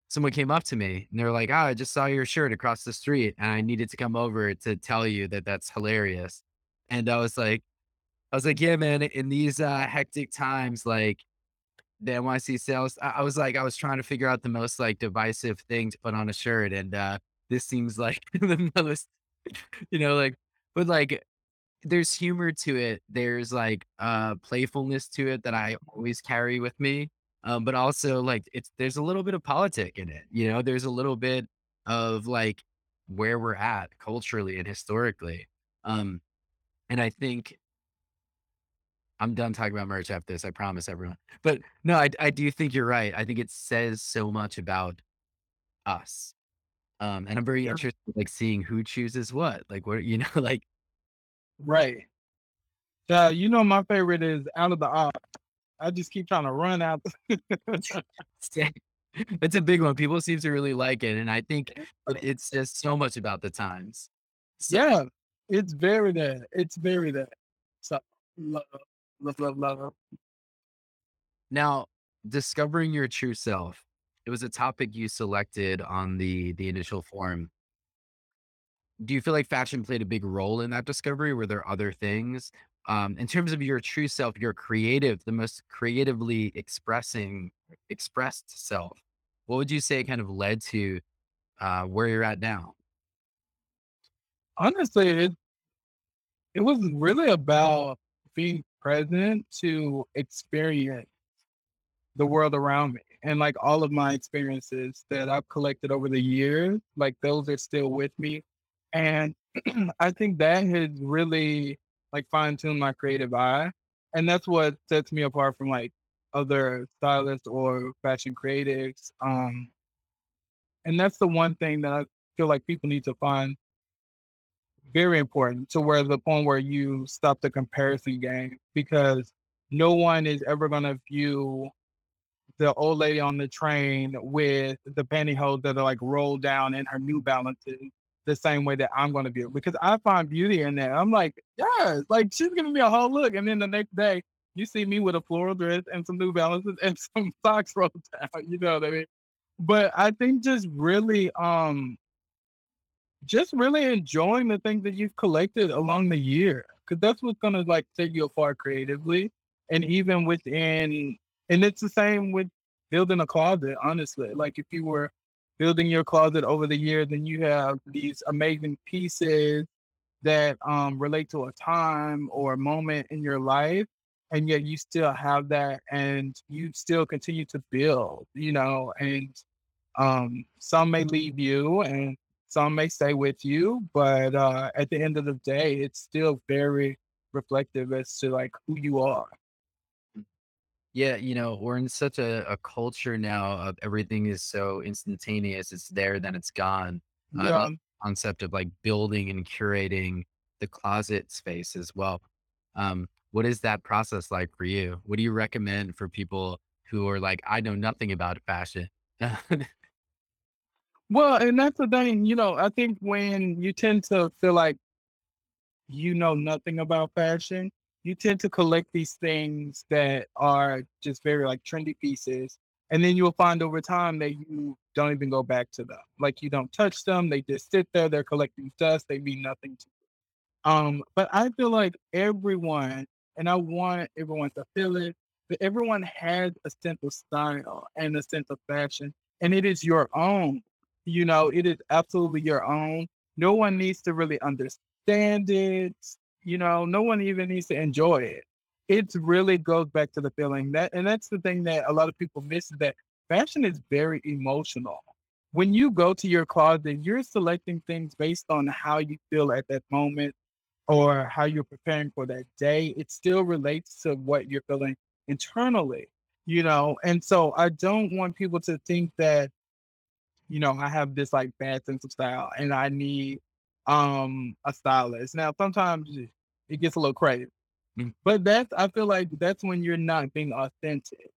someone came up to me and they're like, "Oh, I just saw your shirt across the street, and I needed to come over to tell you that that's hilarious." And I was like, I was like, "Yeah, man. In these uh, hectic times, like." the NYC sales. I, I was like, I was trying to figure out the most like divisive thing to put on a shirt, and uh, this seems like the most, you know, like, but like, there's humor to it. There's like uh playfulness to it that I always carry with me. Um, but also like it's there's a little bit of politic in it. You know, there's a little bit of like where we're at culturally and historically. Um, and I think I'm done talking about merch after this, I promise everyone. But no, I I do think you're right. I think it says so much about us. Um, and I'm very Yeah. interested, like, seeing who chooses what. Like, what you know, like, Right. Yeah, you know my favorite is Out of the Ox. I just keep trying to run out. it's a big one. People seem to really like it, and I think it's just so much about the times. So Yeah, it's very that. It's very that. So love, love, love, love. now discovering your true self, it was a topic you selected on the the initial form. Do you feel like fashion played a big role in that discovery? Were there other things? Um, in terms of your true self, your creative, the most creatively expressing expressed self, what would you say kind of led to uh, where you're at now? Honestly, it it was really about being present to experience the world around me. And like all of my experiences that I've collected over the years, like those are still with me. And I think that has really like fine tuned my creative eye. And that's what sets me apart from like other stylists or fashion creatives. Um, and that's the one thing that I feel like people need to find very important to where the point where you stop the comparison game because no one is ever going to view the old lady on the train with the pantyhose that are like rolled down in her New Balances the same way that I'm going to view it because I find beauty in that. I'm like, yes, like she's giving me a whole look, and then the next day you see me with a floral dress and some New Balances and some socks rolled down. You know what I mean? But I think just really, um, just really enjoying the things that you've collected along the year, because that's what's gonna like take you far creatively, and even within and it's the same with building a closet, honestly. Like if you were building your closet over the years and you have these amazing pieces that um, relate to a time or a moment in your life, and yet you still have that and you still continue to build, you know, and um, some may leave you and some may stay with you, but uh, at the end of the day, it's still very reflective as to like who you are. Yeah, you know, we're in such a, a culture now of everything is so instantaneous. It's there, then it's gone. Love Yeah. the concept of like building and curating the closet space as well. Um, what is that process like for you? What do you recommend for people who are like, I know nothing about fashion? Well, and that's the thing, you know, I think when you tend to feel like you know nothing about fashion, you tend to collect these things that are just very like trendy pieces. And then you'll find over time that you don't even go back to them. Like you don't touch them. They just sit there. They're collecting dust. They mean nothing to you. Um, but I feel like everyone, and I want everyone to feel it, but everyone has a sense of style and a sense of fashion, and it is your own. You know, it is absolutely your own. No one needs to really understand it. You know, no one even needs to enjoy it. It really goes back to the feeling that, and that's the thing that a lot of people miss is that fashion is very emotional. When you go to your closet, you're selecting things based on how you feel at that moment or how you're preparing for that day. It still relates to what you're feeling internally, you know? And so I don't want people to think that you know, I have this like bad sense of style and I need um a stylist. Now sometimes it gets a little crazy. Mm, But that's I feel like that's when you're not being authentic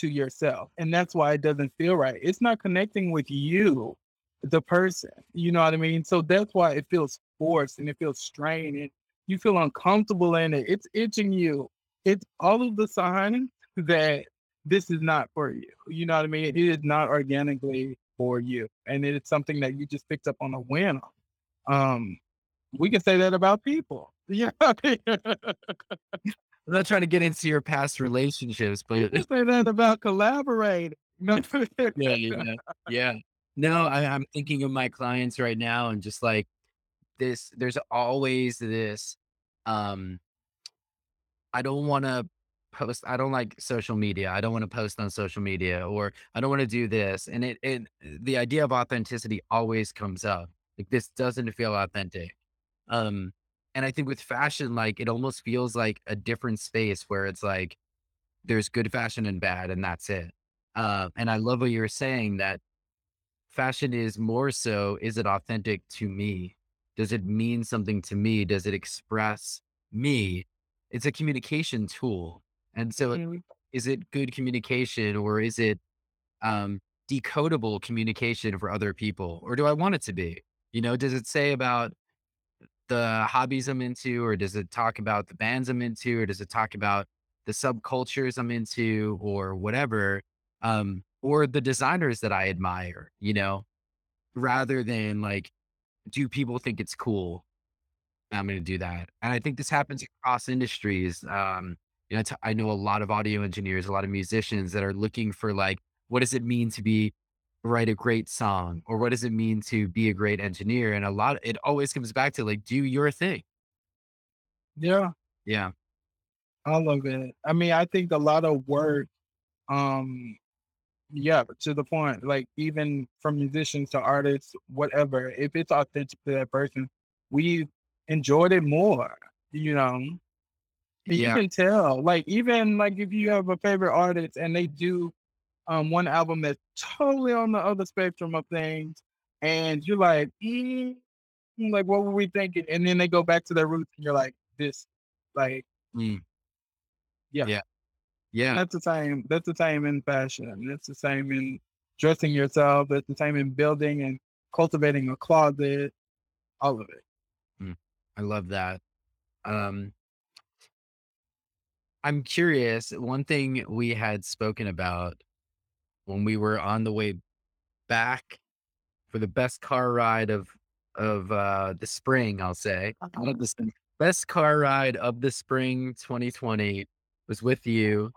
to yourself. And that's why it doesn't feel right. It's not connecting with you, the person. You know what I mean? So that's why it feels forced and it feels strained and you feel uncomfortable in it. It's itching you. It's all of the signs that this is not for you. You know what I mean? It is not organically for you. And it is something that you just picked up on a whim. Um, we can say that about people. Yeah. I'm not trying to get into your past relationships, but can say that about collaborate. Yeah, yeah, yeah. No, I, I'm thinking of my clients right now and just like this, there's always this um I don't wanna post I don't like social media. I don't wanna post on social media or I don't wanna do this. And it it the idea of authenticity always comes up. Like this doesn't feel authentic. Um, and I think with fashion, like it almost feels like a different space where it's like there's good fashion and bad, and that's it. Uh, and I love what you're saying that fashion is more so, is it authentic to me? Does it mean something to me? Does it express me? It's a communication tool. And so Mhm. is it good communication or is it um, decodable communication for other people? Or do I want it to be? You know, does it say about the hobbies I'm into, or does it talk about the bands I'm into, or does it talk about the subcultures I'm into, or whatever, um, or the designers that I admire, you know, rather than like, do people think it's cool? I'm going to do that. And I think this happens across industries. Um, you know, I know a lot of audio engineers, a lot of musicians that are looking for like, what does it mean to be write a great song, or what does it mean to be a great engineer? And a lot, it always comes back to like, do your thing. Yeah, Yeah. I love it. I mean, I think a lot of work, um, yeah, to the point, like even from musicians to artists, whatever, if it's authentic to that person, we enjoyed it more, you know. You Yeah. can tell, like, even, like, if you have a favorite artist and they do, um, one album that's totally on the other spectrum of things, and you're like, "Mm, like, what were we thinking?" And then they go back to their roots, and you're like, "This" like Mm. Yeah. Yeah. Yeah. That's the same that's the same in fashion, That's the same in dressing yourself, That's the same in building and cultivating a closet, all of it. Mm. I love that. Um I'm curious, one thing we had spoken about when we were on the way back for the best car ride of of, uh, the spring, I'll say. Not of the spring. Best car ride of the spring 2020 was with you,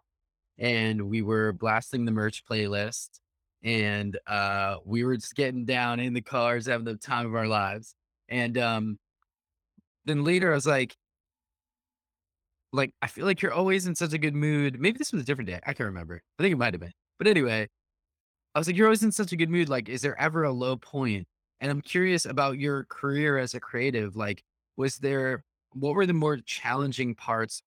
and we were blasting the merch playlist, and, uh, we were just getting down in the cars, having the time of our lives, and, um then later I was like like, I feel like you're always in such a good mood. Maybe this was a different day, I can't remember. I think it might have been. But anyway, I was like, "You're always in such a good mood, like, is there ever a low point?" And I'm curious about your career as a creative, like, was there what were the more challenging parts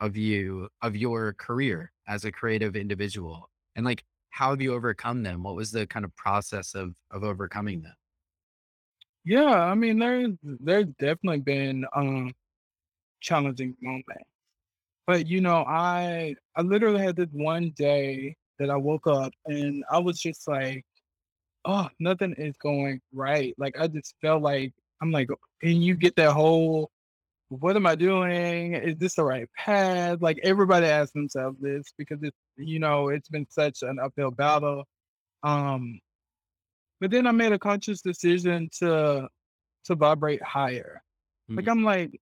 of you of your career as a creative individual? And, like, how have you overcome them? What was the kind of process of of overcoming them? Yeah, I mean, there's there's definitely been, um, challenging moment. But, you know, I I literally had this one day that I woke up and I was just like, "Oh, nothing is going right." Like, I just felt like I'm like and you get that whole, "What am I doing? Is this the right path?" Like, everybody asks themselves this because it's you know, it's been such an uphill battle. Um, but then I made a conscious decision to to vibrate higher. Like, Mhm. I'm like, "Um,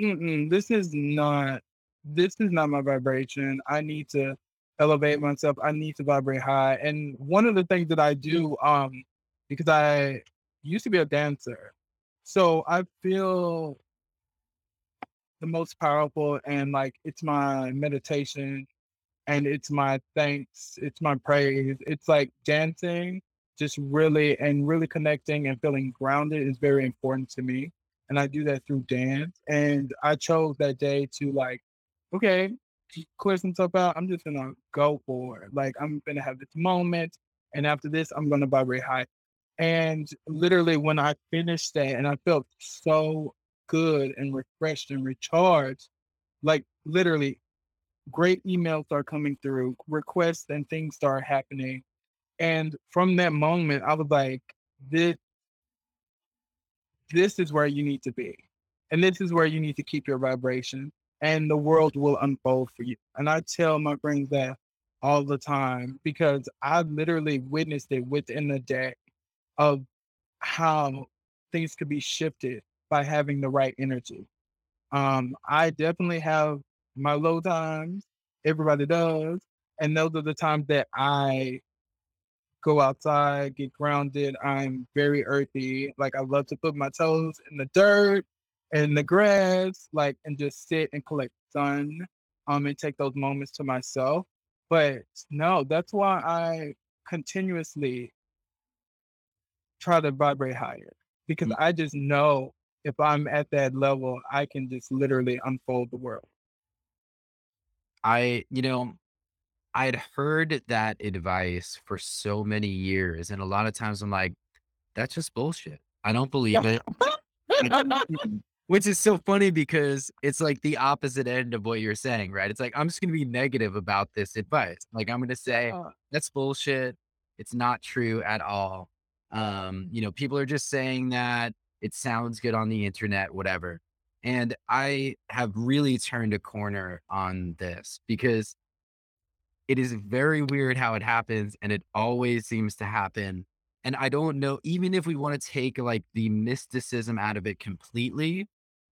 mm-mm, this is not this is not my vibration. I need to elevate myself. I need to vibrate high." And one of the things that I do, um, because I used to be a dancer, so I feel the most powerful and, like, it's my meditation and it's my thanks, it's my praise. It's like dancing, just really and really connecting and feeling grounded is very important to me, and I do that through dance, and I chose that day to, like, "Okay, clear some stuff out, I'm just gonna go for it." Like, I'm gonna have this moment, and after this, I'm gonna vibrate high. And literally, when I finished that and I felt so good and refreshed and recharged, like, literally, great emails are coming through, requests and things start happening. And from that moment, I was like, "Thi" "this is where you need to be, and this is where you need to keep your vibration, and the world will unfold for you." And I tell my friends that all the time because I've literally witnessed it within a day of how things could be shifted by having the right energy. Um, I definitely have my low times, everybody does, and those are the times that I go outside, get grounded, I'm very earthy, like, I love to put my toes in the dirt, and the grass, like, and just sit and collect sun, um, and take those moments to myself. But, no, that's why I continuously try to vibrate higher because Mm. I just know if I'm at that level, I can just literally unfold the world. I you know, I'd heard that advice for so many years, and a lot of times I'm like, "That's just bullshit. I don't believe it." Which is so funny because it's like the opposite end of what you're saying, right? It's like, I'm just gonna be negative about this advice. Like, I'm gonna say, "That's bullshit. It's not true at all." Um, you know, people are just saying that, it sounds good on the internet, whatever. And I have really turned a corner on this because it is very weird how it happens, and it always seems to happen. And I don't know even if we wanna take, like, the mysticism out of it completely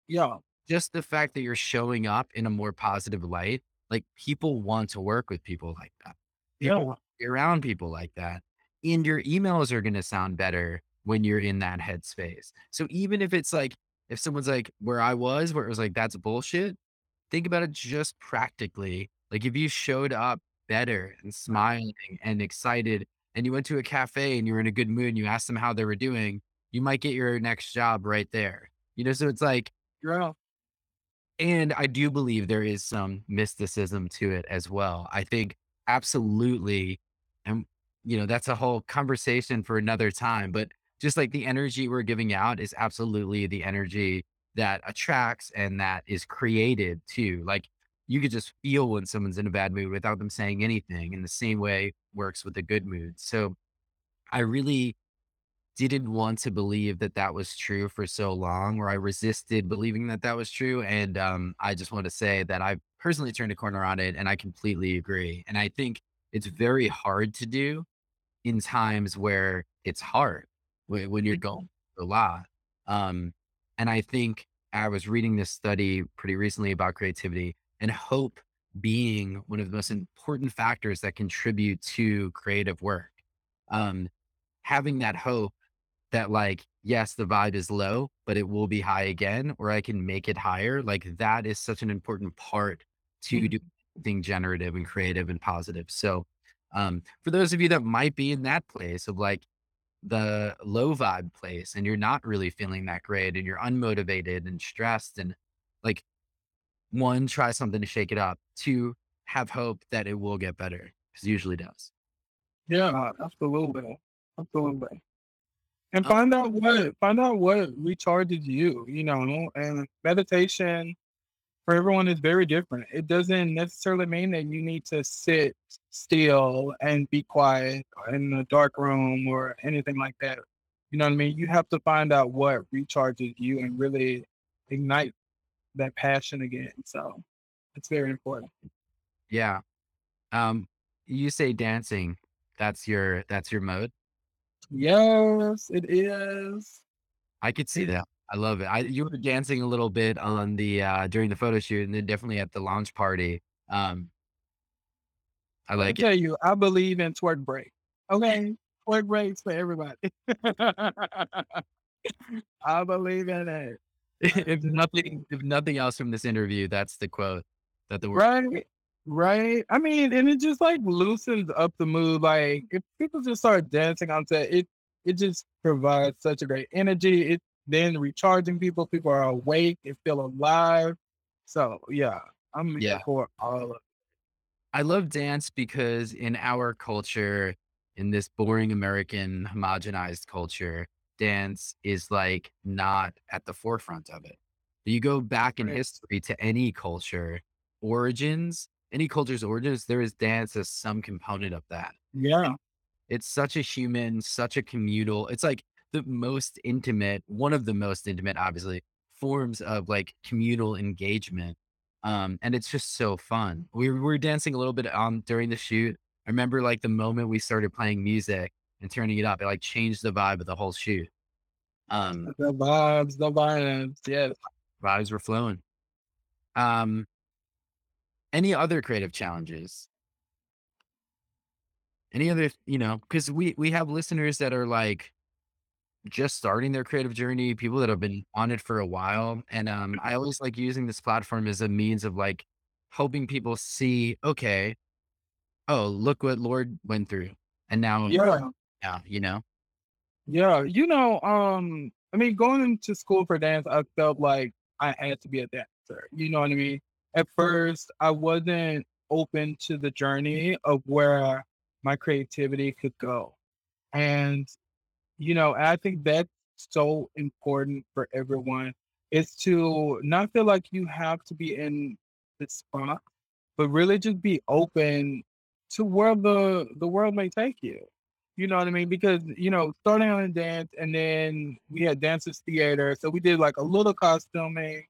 Yeah. just the fact that you're showing up in a more positive light, like, people want to work with people like that. People Yeah. want to be around people like that, and your emails are gonna sound better when you're in that headspace. So even if it's like if someone's like, where I was, where it was like, "That's bullshit," think about it just practically. Like, if you showed up better and smiling and excited, and you went to a cafe and you were in a good mood and you asked them how they were doing, you might get your next job right there. You know, so it's like Yeah. And I do believe there is some mysticism to it as well. I think absolutely, and you know, that's a whole conversation for another time, but just like the energy we're giving out is absolutely the energy that attracts and that is created too. Like you could just feel when someone's in a bad mood without them saying anything. And the same way works with a good mood. So I really didn't want to believe that that was true for so long, or I resisted believing that that was true, and, um, I just want to say that I personally turned a corner on it, and I completely agree, and I think it's very hard to do in times where it's hard, when when you're going a lot, um, and I think I was reading this study pretty recently about creativity, and hope being one of the most important factors that contribute to creative work, um, having that hope that like, yes, the vibe is low, but it will be high again, or I can make it higher. Like that is such an important part to do Mhm. something generative and creative and positive. So, um, for those of you that might be in that place of like the low vibe place and you're not really feeling that great and you're unmotivated and stressed and like one, try something to shake it up. Two, have hope that it will get better because it usually does. Yeah, absolutely, absolutely. And Uh, find out what find out what recharges you, you know, and meditation for everyone is very different. It doesn't necessarily mean that you need to sit still and be quiet in a dark room or anything like that. You know what I mean? You have to find out what recharges you and really ignite that passion again. So it's very important. yeah. Um, you say dancing. That's your that's your mode? Yes, it is. I could see that. I love it. I you were dancing a little bit on the, uh during the photo shoot and then definitely at the launch party. Um, I like it. tell you, I believe in twerk break. Okay? Twerk breaks for everybody. I believe in it. If nothing if nothing else from this interview, that's the quote that the word Right? Right? I mean, and it just, like, loosens up the mood, like, if people just start dancing on set, it it just provides such a great energy, it then recharging people, people are awake, they feel alive. So, yeah, I'm Yeah. for all of it. I love dance because in our culture, in this boring American homogenized culture, dance is like not at the forefront of it. You go back in history to any culture origins, any culture's origins, there is dance as some component of that. Yeah, It's such a human, such a communal, it's like the most intimate, one of the most intimate, obviously, forms of like communal engagement. Um, and it's just so fun. We were dancing a little bit on during the shoot. I remember like the moment we started playing music and turning it up, it like changed the vibe of the whole shoot. Um, the vibes, the vibes, yes. vibes were flowing. Um, any other creative challenges? Any other, you know, because we we have listeners that are like just starting their creative journey, people that have been on it for a while. And um, I always like using this platform as a means of like helping people see, okay, oh, look what Lord went through. And now, Yeah. Yeah, you know, Yeah, you know, um, I mean, going into school for dance, I felt like I had to be a dancer. You know what I mean? At first, I wasn't open to the journey of where my creativity could go. And, you know, I think that's so important for everyone is to not feel like you have to be in the spot, but really just be open to where the the world may take you. You know what I mean? Because, you know, starting out in dance and then we had dancers theater. So we did like a little costuming,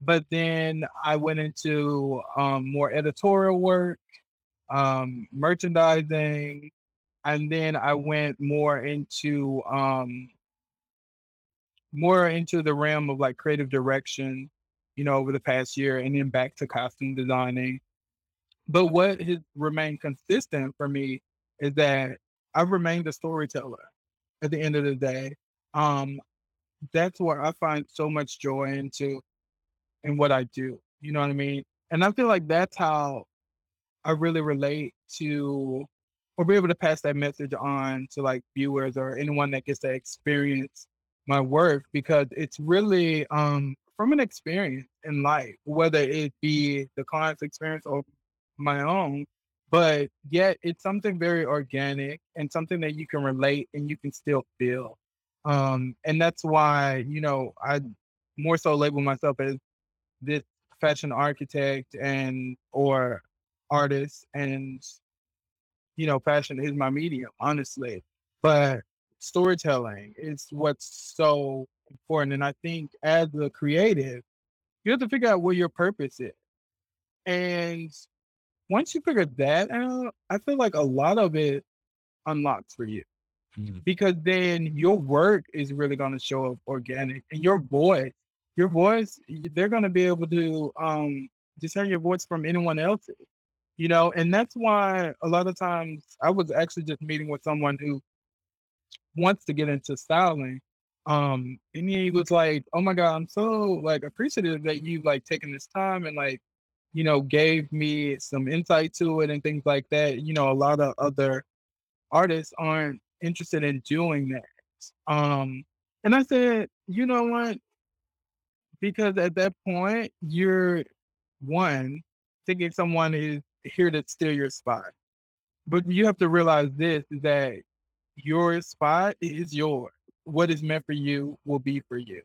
but then I went into um, more editorial work, um, merchandising, and then I went more into um, more into the realm of like creative direction, you know, over the past year, and then back to costume designing but what has remained consistent for me is that I've remained a storyteller at the end of the day. Um, that's where I find so much joy into in what I do. You know what I mean? And I feel like that's how I really relate to or be able to pass that message on to like viewers or anyone that gets to experience my work because it's really um from an experience in life, whether it be the client's experience or my own. But yet it's something very organic and something that you can relate and you can still feel. Um, and that's why, you know, I more so label myself as this fashion architect and or artist and you know, fashion is my medium, honestly. But storytelling is what's so important. And I think as a creative, you have to figure out what your purpose is. And once you figure that out, I feel like a lot of it unlocks for you Mhm. because then your work is really going to show up organic and your voice, your voice, they're going to be able to um, discern your voice from anyone else's, you know, and that's why a lot of times I was actually just meeting with someone who wants to get into styling. Um, and he was like, "Oh my God, I'm so like appreciative that you like taking this time and like, you know, gave me some insight to it and things like that. You know, a lot of other artists aren't interested in doing that. Um, and I said, you know what? Because at that point, you're one thinking someone is here to steal your spot. But you have to realize this is that your spot is yours. What is meant for you will be for you.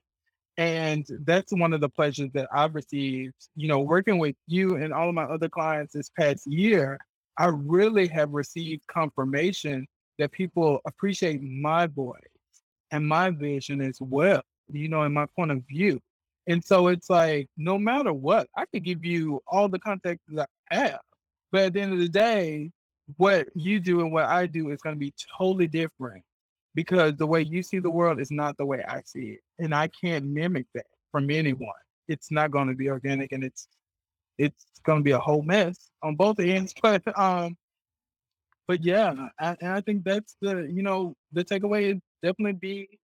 And that's one of the pleasures that I've received, you know, working with you and all of my other clients this past year. I really have received confirmation that people appreciate my voice and my vision as well, you know, and my point of view. And so it's like, no matter what, I could give you all the context that I have. But at the end of the day, what you do and what I do is going to be totally different because the way you see the world is not the way I see it. And I can't mimic that from anyone. It's not going to be organic and it's it's going to be a whole mess on both ends. But um, but yeah, I, and I think that's the you know the takeaway is definitely be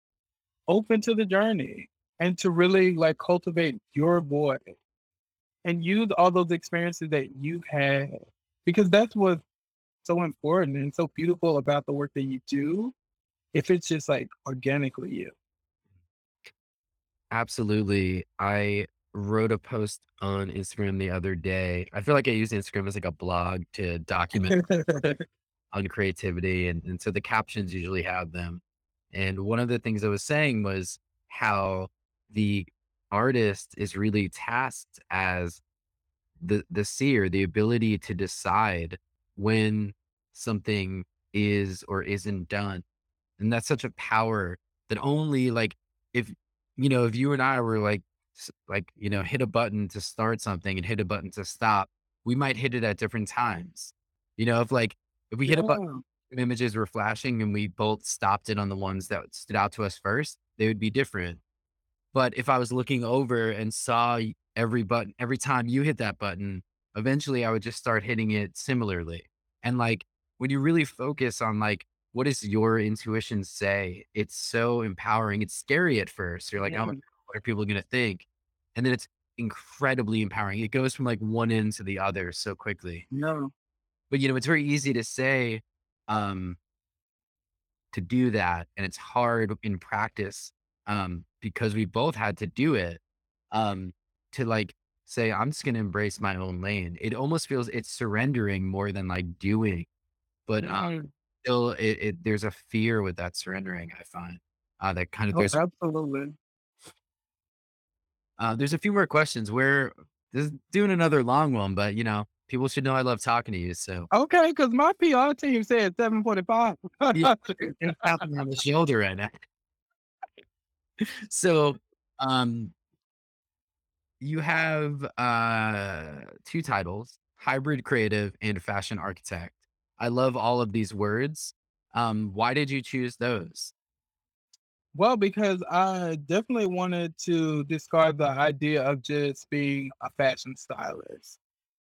open to the journey and to really like cultivate your voice and use all those experiences that you've had because that's what's so important and so beautiful about the work that you do if it's just like organically you. Absolutely. I wrote a post on Instagram the other day. I feel like I use Instagram as like a blog to document on creativity, and and so the captions usually have them. And one of the things I was saying was how the artist is really tasked as the the seer, the ability to decide when something is or isn't done. And that's such a power that only like if you know, if you and I were like s- like, you know, hit a button to start something and hit a button to stop, we might hit it at different times. You know, if like if we hit a button yeah. images were flashing and we both stopped it on the ones that stood out to us first, they would be different. But if I was looking over and saw y- every button, every time you hit that button, eventually I would just start hitting it similarly. And like when you really focus on like, what does your intuition say? It's so empowering. It's scary at first. You're like, oh, Yeah. God, what are people going to think? And then it's incredibly empowering. It goes from like one end to the other so quickly. No. But you know, it's very easy to say, um, to do that, and it's hard in practice, um, because we both had to do it, um, to, like, say, "I'm just gonna embrace my own lane." It almost feels it's surrendering more than, like, doing, but, Yeah. Still, it it there's a fear with that surrendering, I find, uh, that kind of Oh, there's absolutely. uh, there's a few more questions. We're doing another long one, but, you know, people should know I love talking to you, so Okay, because my PR team said 745. Yeah, on the shoulder right now. So, um You have, uh, 2 titles, hybrid creative and fashion architect. I love all of these words. Um, why did you choose those? Well, because I definitely wanted to discard the idea of just being a fashion stylist.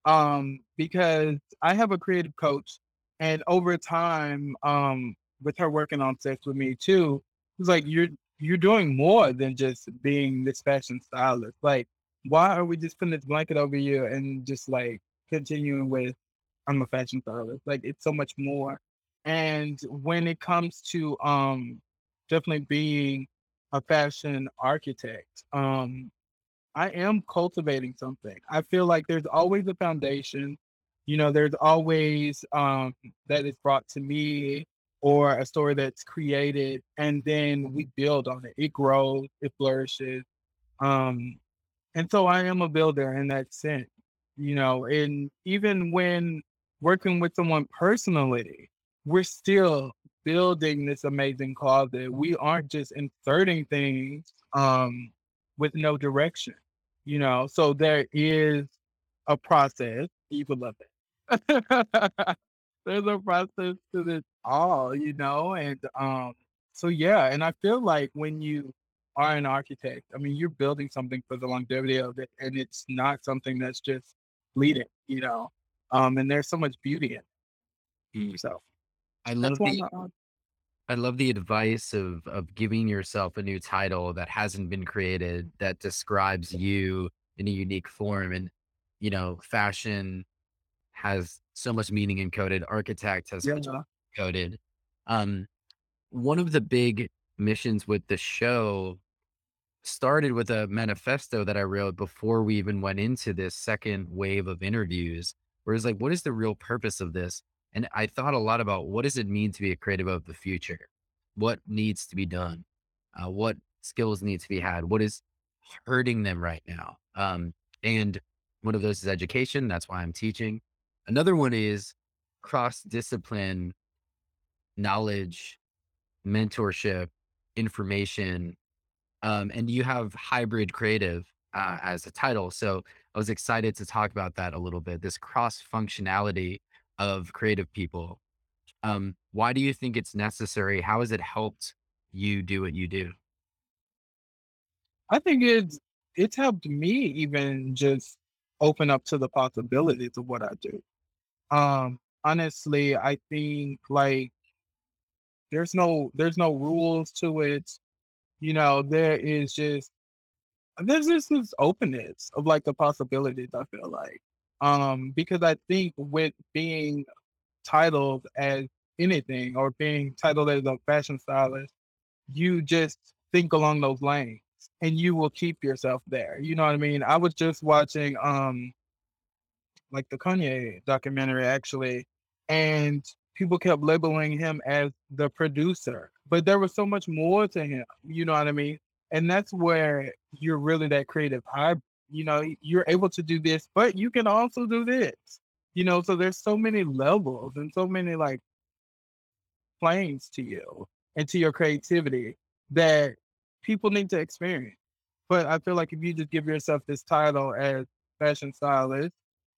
Um, because I have a creative coach, and over time, um, with her working on sex with me too, it's like you're you're doing more than just being this fashion stylist. Like, why are we just putting this blanket over you and just like continuing with I'm a fashion stylist? Like, it's so much more. And when it comes to um definitely being a fashion architect, um, I am cultivating something. I feel like there's always a foundation. You know, there's always um that is brought to me or a story that's created and then we build on it. It grows, it flourishes. Um and so I am a builder in that sense. You know, and even when working with someone personally, we're still building this amazing closet. We aren't just inserting things um with no direction, you know. So there is a process. People love it. There's a process to this all, you know, and um so yeah, and I feel like when you are an architect, I mean you're building something for the longevity of it and it's not something that's just fleeting, you know. Um and there's so much beauty in Mm. So I that's love I'm the not I love the advice of of giving yourself a new title that hasn't been created that describes you in a unique form. And, you know, fashion has so much meaning encoded, architect has yeah. encoded. Um, one of the big missions with the show started with a manifesto that I wrote before we even went into this second wave of interviews, it's like, what is the real purpose of this? And I thought a lot about what does it mean to be a creative of the future? What needs to be done? Uh, what skills need to be had? What is hurting them right now? Um, and one of those is education. That's why I'm teaching. Another one is cross discipline knowledge, mentorship, information, um, and you have hybrid creative uh, as a title. So I was excited to talk about that a little bit. This cross functionality of creative people. Um, why do you think it's necessary? How has it helped you do what you do? I think it's it's helped me even just open up to the possibilities of what I do. Um, honestly, I think like there's no there's no rules to it. You know, there is just there's just this openness of like the possibilities, I feel like. Um, because I think with being titled as anything or being titled as a fashion stylist, you just think along those lanes and you will keep yourself there. You know what I mean? I was just watching um like the Kanye documentary actually, and people kept labeling him as the producer, but there was so much more to him. You know what I mean? And that's where you're really that creative. I, you know, you're able to do this, but you can also do this. You know, so there's so many levels and so many like planes to you and to your creativity that people need to experience. But I feel like if you just give yourself this title as fashion stylist,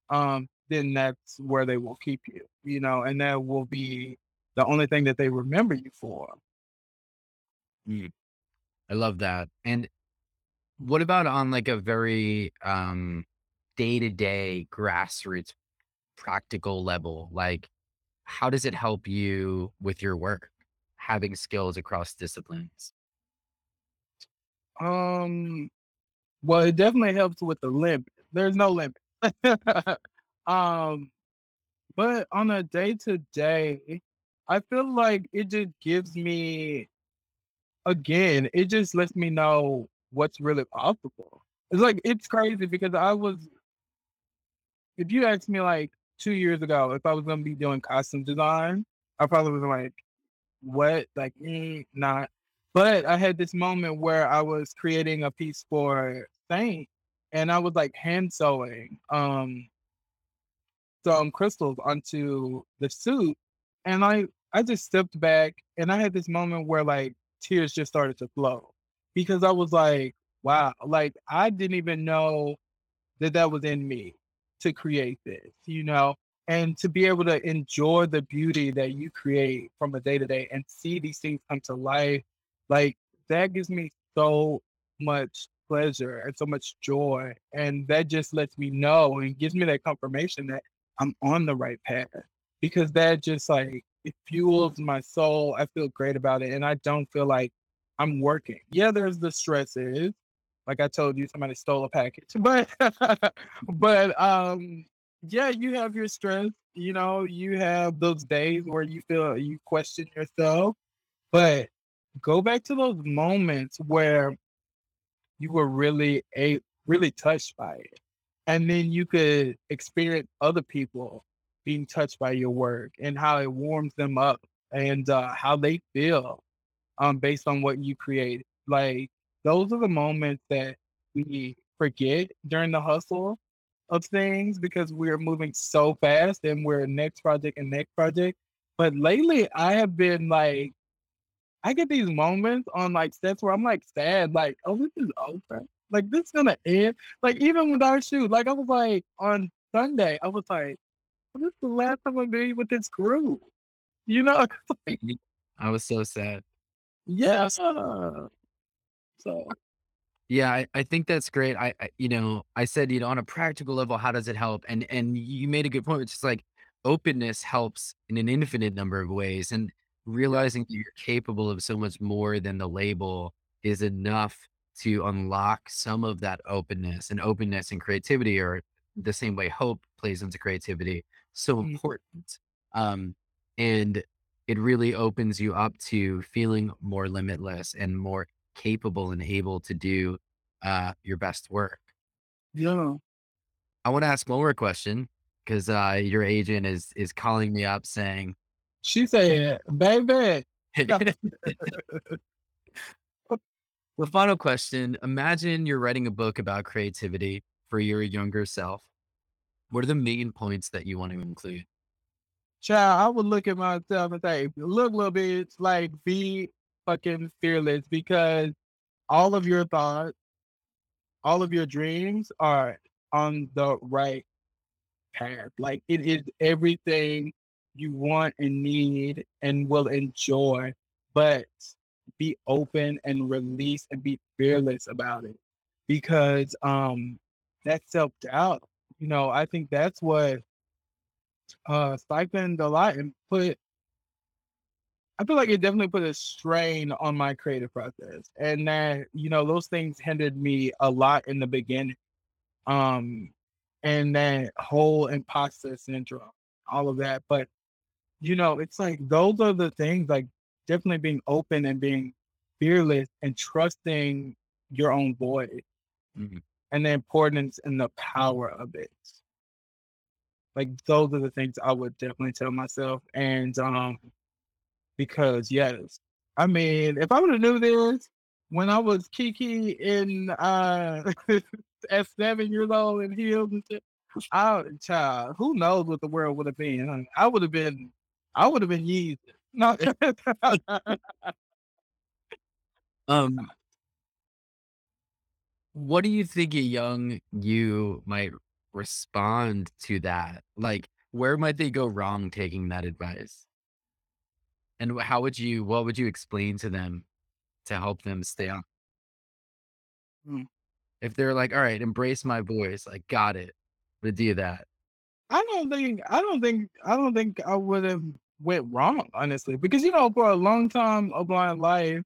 um, then that's where they will keep you, you know, and that will be the only thing that they remember you for. Mm, I love that. And what about on like a very um day to day grassroots practical level? Like, how does it help you with your work, having skills across disciplines? Um, well, it definitely helps with the limit. There's no limit. um, but on a day to day, I feel like it just gives me again, it just lets me know what's really possible. It's like it's crazy because I was if you asked me like two years ago if I was gonna be doing costume design, I probably was like, what? Like, mm, not. But I had this moment where I was creating a piece for Saint and I was like hand sewing um some crystals onto the suit. And I I just stepped back and I had this moment where like tears just started to flow because I was like, wow, like I didn't even know that that was in me to create this, you know, and to be able to enjoy the beauty that you create from a day to day and see these things come to life, like that gives me so much pleasure and so much joy. And that just lets me know and gives me that confirmation that I'm on the right path because that just like it fuels my soul. I feel great about it. And I don't feel like I'm working. Yeah, there's the stresses, like I told you, somebody stole a package. But but um yeah, you have your stress, you know, you have those days where you feel you question yourself, but go back to those moments where you were really a really touched by it. And then you could experience other people being touched by your work and how it warms them up and uh, how they feel um, based on what you create. Like those are the moments that we forget during the hustle of things because we're moving so fast and we're next project and next project. But lately, I have been like, I get these moments on like sets where I'm like sad, like, oh, this is over. Like this is gonna end. Like even with our shoot, like I was like on Sunday, I was like, this is the last time I'm be with this group. You know? I was so sad. yeah. So Yeah, I, I think that's great. I, I, you know, I said, you know, on a practical level, how does it help? And and you made a good point, which is like openness helps in an infinite number of ways. And realizing that you're capable of so much more than the label is enough to unlock some of that openness and openness and creativity or the same way hope plays into creativity. So mm, important. Um, and it really opens you up to feeling more limitless and more capable and able to do uh, your best work. yeah. I want to ask one more question because uh, your agent is is calling me up saying, She said, baby. the final question. Imagine you're writing a book about creativity for your younger self. What are the main points that you want to include? Child, I would look at myself and say, look, little bitch, like be fucking fearless because all of your thoughts, all of your dreams are on the right path. Like it is everything you want and need and will enjoy, but be open and release and be fearless about it because um that's self doubt. You know, I think that's what uh stifled a lot and put I feel like it definitely put a strain on my creative process. And that, you know, those things hindered me a lot in the beginning. Um and that whole imposter syndrome, all of that. But you know, it's like those are the things like definitely being open and being fearless and trusting your own voice Mhm. And the importance and the power of it. Like those are the things I would definitely tell myself. And um because yes, I mean, if I would have knew this when I was Kiki in uh at seven years old in heels and shit, I child, who knows what the world would have been? I would have been, I would have been. No, Um, what do you think a young you might respond to that? Like, where might they go wrong taking that advice? And wh- how would you, what would you explain to them to help them stay on? Mm. If they're like, all right, embrace my voice, I got it, to do that. I don't think, I don't think, I don't think I would have went wrong honestly because you know for a long time of my life,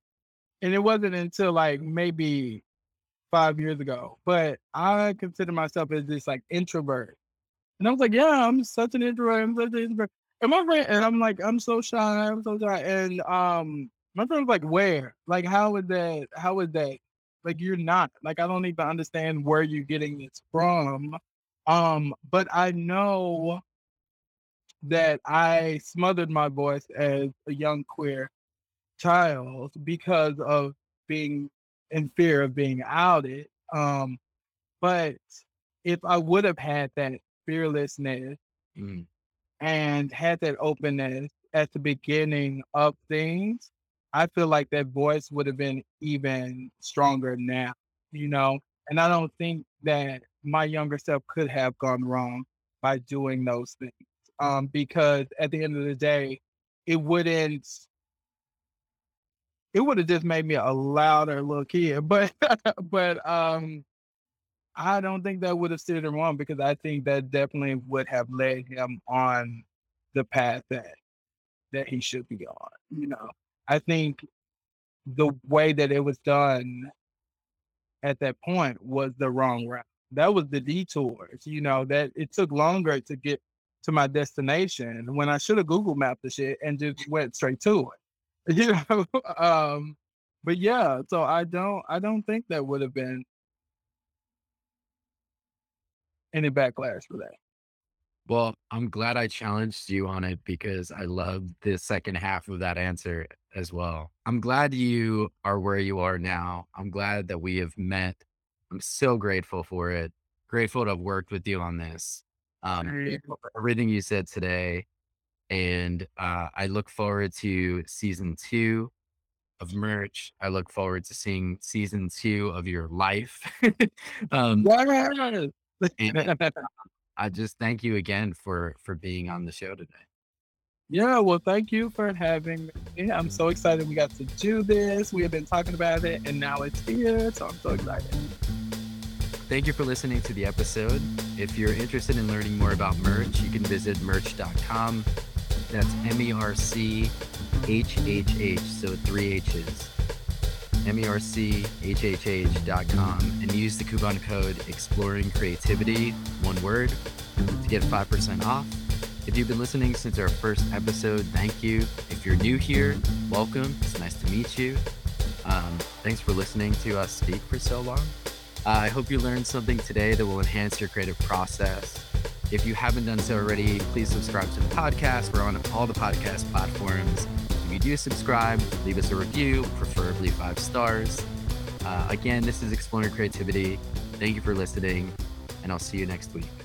and it wasn't until like maybe five years ago, but I consider myself as this like introvert And I was like, "Yeah, I'm such an introvert. I'm such an introvert." And my friend, and I'm like, "I'm so shy. I'm so shy." And um, my friend was like, "Where? Like, how is that? How is that? Like, you're not. Like, I don't even understand where you're getting this from." Um, but I know that I smothered my voice as a young queer child because of being in fear of being outed. Um, but if I would have had that fearlessness Mm, and had that openness at the beginning of things, I feel like that voice would have been even stronger now, you know? And I don't think that my younger self could have gone wrong by doing those things. Um, because at the end of the day, it wouldn't, it would have just made me a louder little kid. But, but, um, I don't think that would have steered him wrong because I think that definitely would have led him on the path that that he should be on. You know, I think the way that it was done at that point was the wrong route. That was the detours. You know, that it took longer to get to my destination when I should have Google mapped the shit and just went straight to it. You know, um, but yeah, so I don't, I don't think that would have been any backlash for that. Well, I'm glad I challenged you on it because I love the second half of that answer as well. I'm glad you are where you are now. I'm glad that we have met. I'm so grateful for it. Grateful to have worked with you on this. Um, grateful for everything you said today. And uh, I look forward to season two of merch. I look forward to seeing season two of your life. um. I just thank you again for for being on the show today. Yeah, well, thank you for having me. I'm so excited we got to do this. We have been talking about it and now it's here. So I'm so excited. Thank you for listening to the episode. If you're interested in learning more about merch, you can visit merchhh.com. That's M E R C H H H, so three H's. M E R C H H H dot com and use the coupon code Exploring Creativity, one word, to get 5% off. If you've been listening since our first episode, thank you. If you're new here, welcome. It's nice to meet you. Um, thanks for listening to us speak for so long. Uh, I hope you learned something today that will enhance your creative process. If you haven't done so already, please subscribe to the podcast. We're on all the podcast platforms. If you do subscribe, leave us a review, preferably five stars. Uh, again, this is Exploring Creativity. Thank you for listening, and I'll see you next week.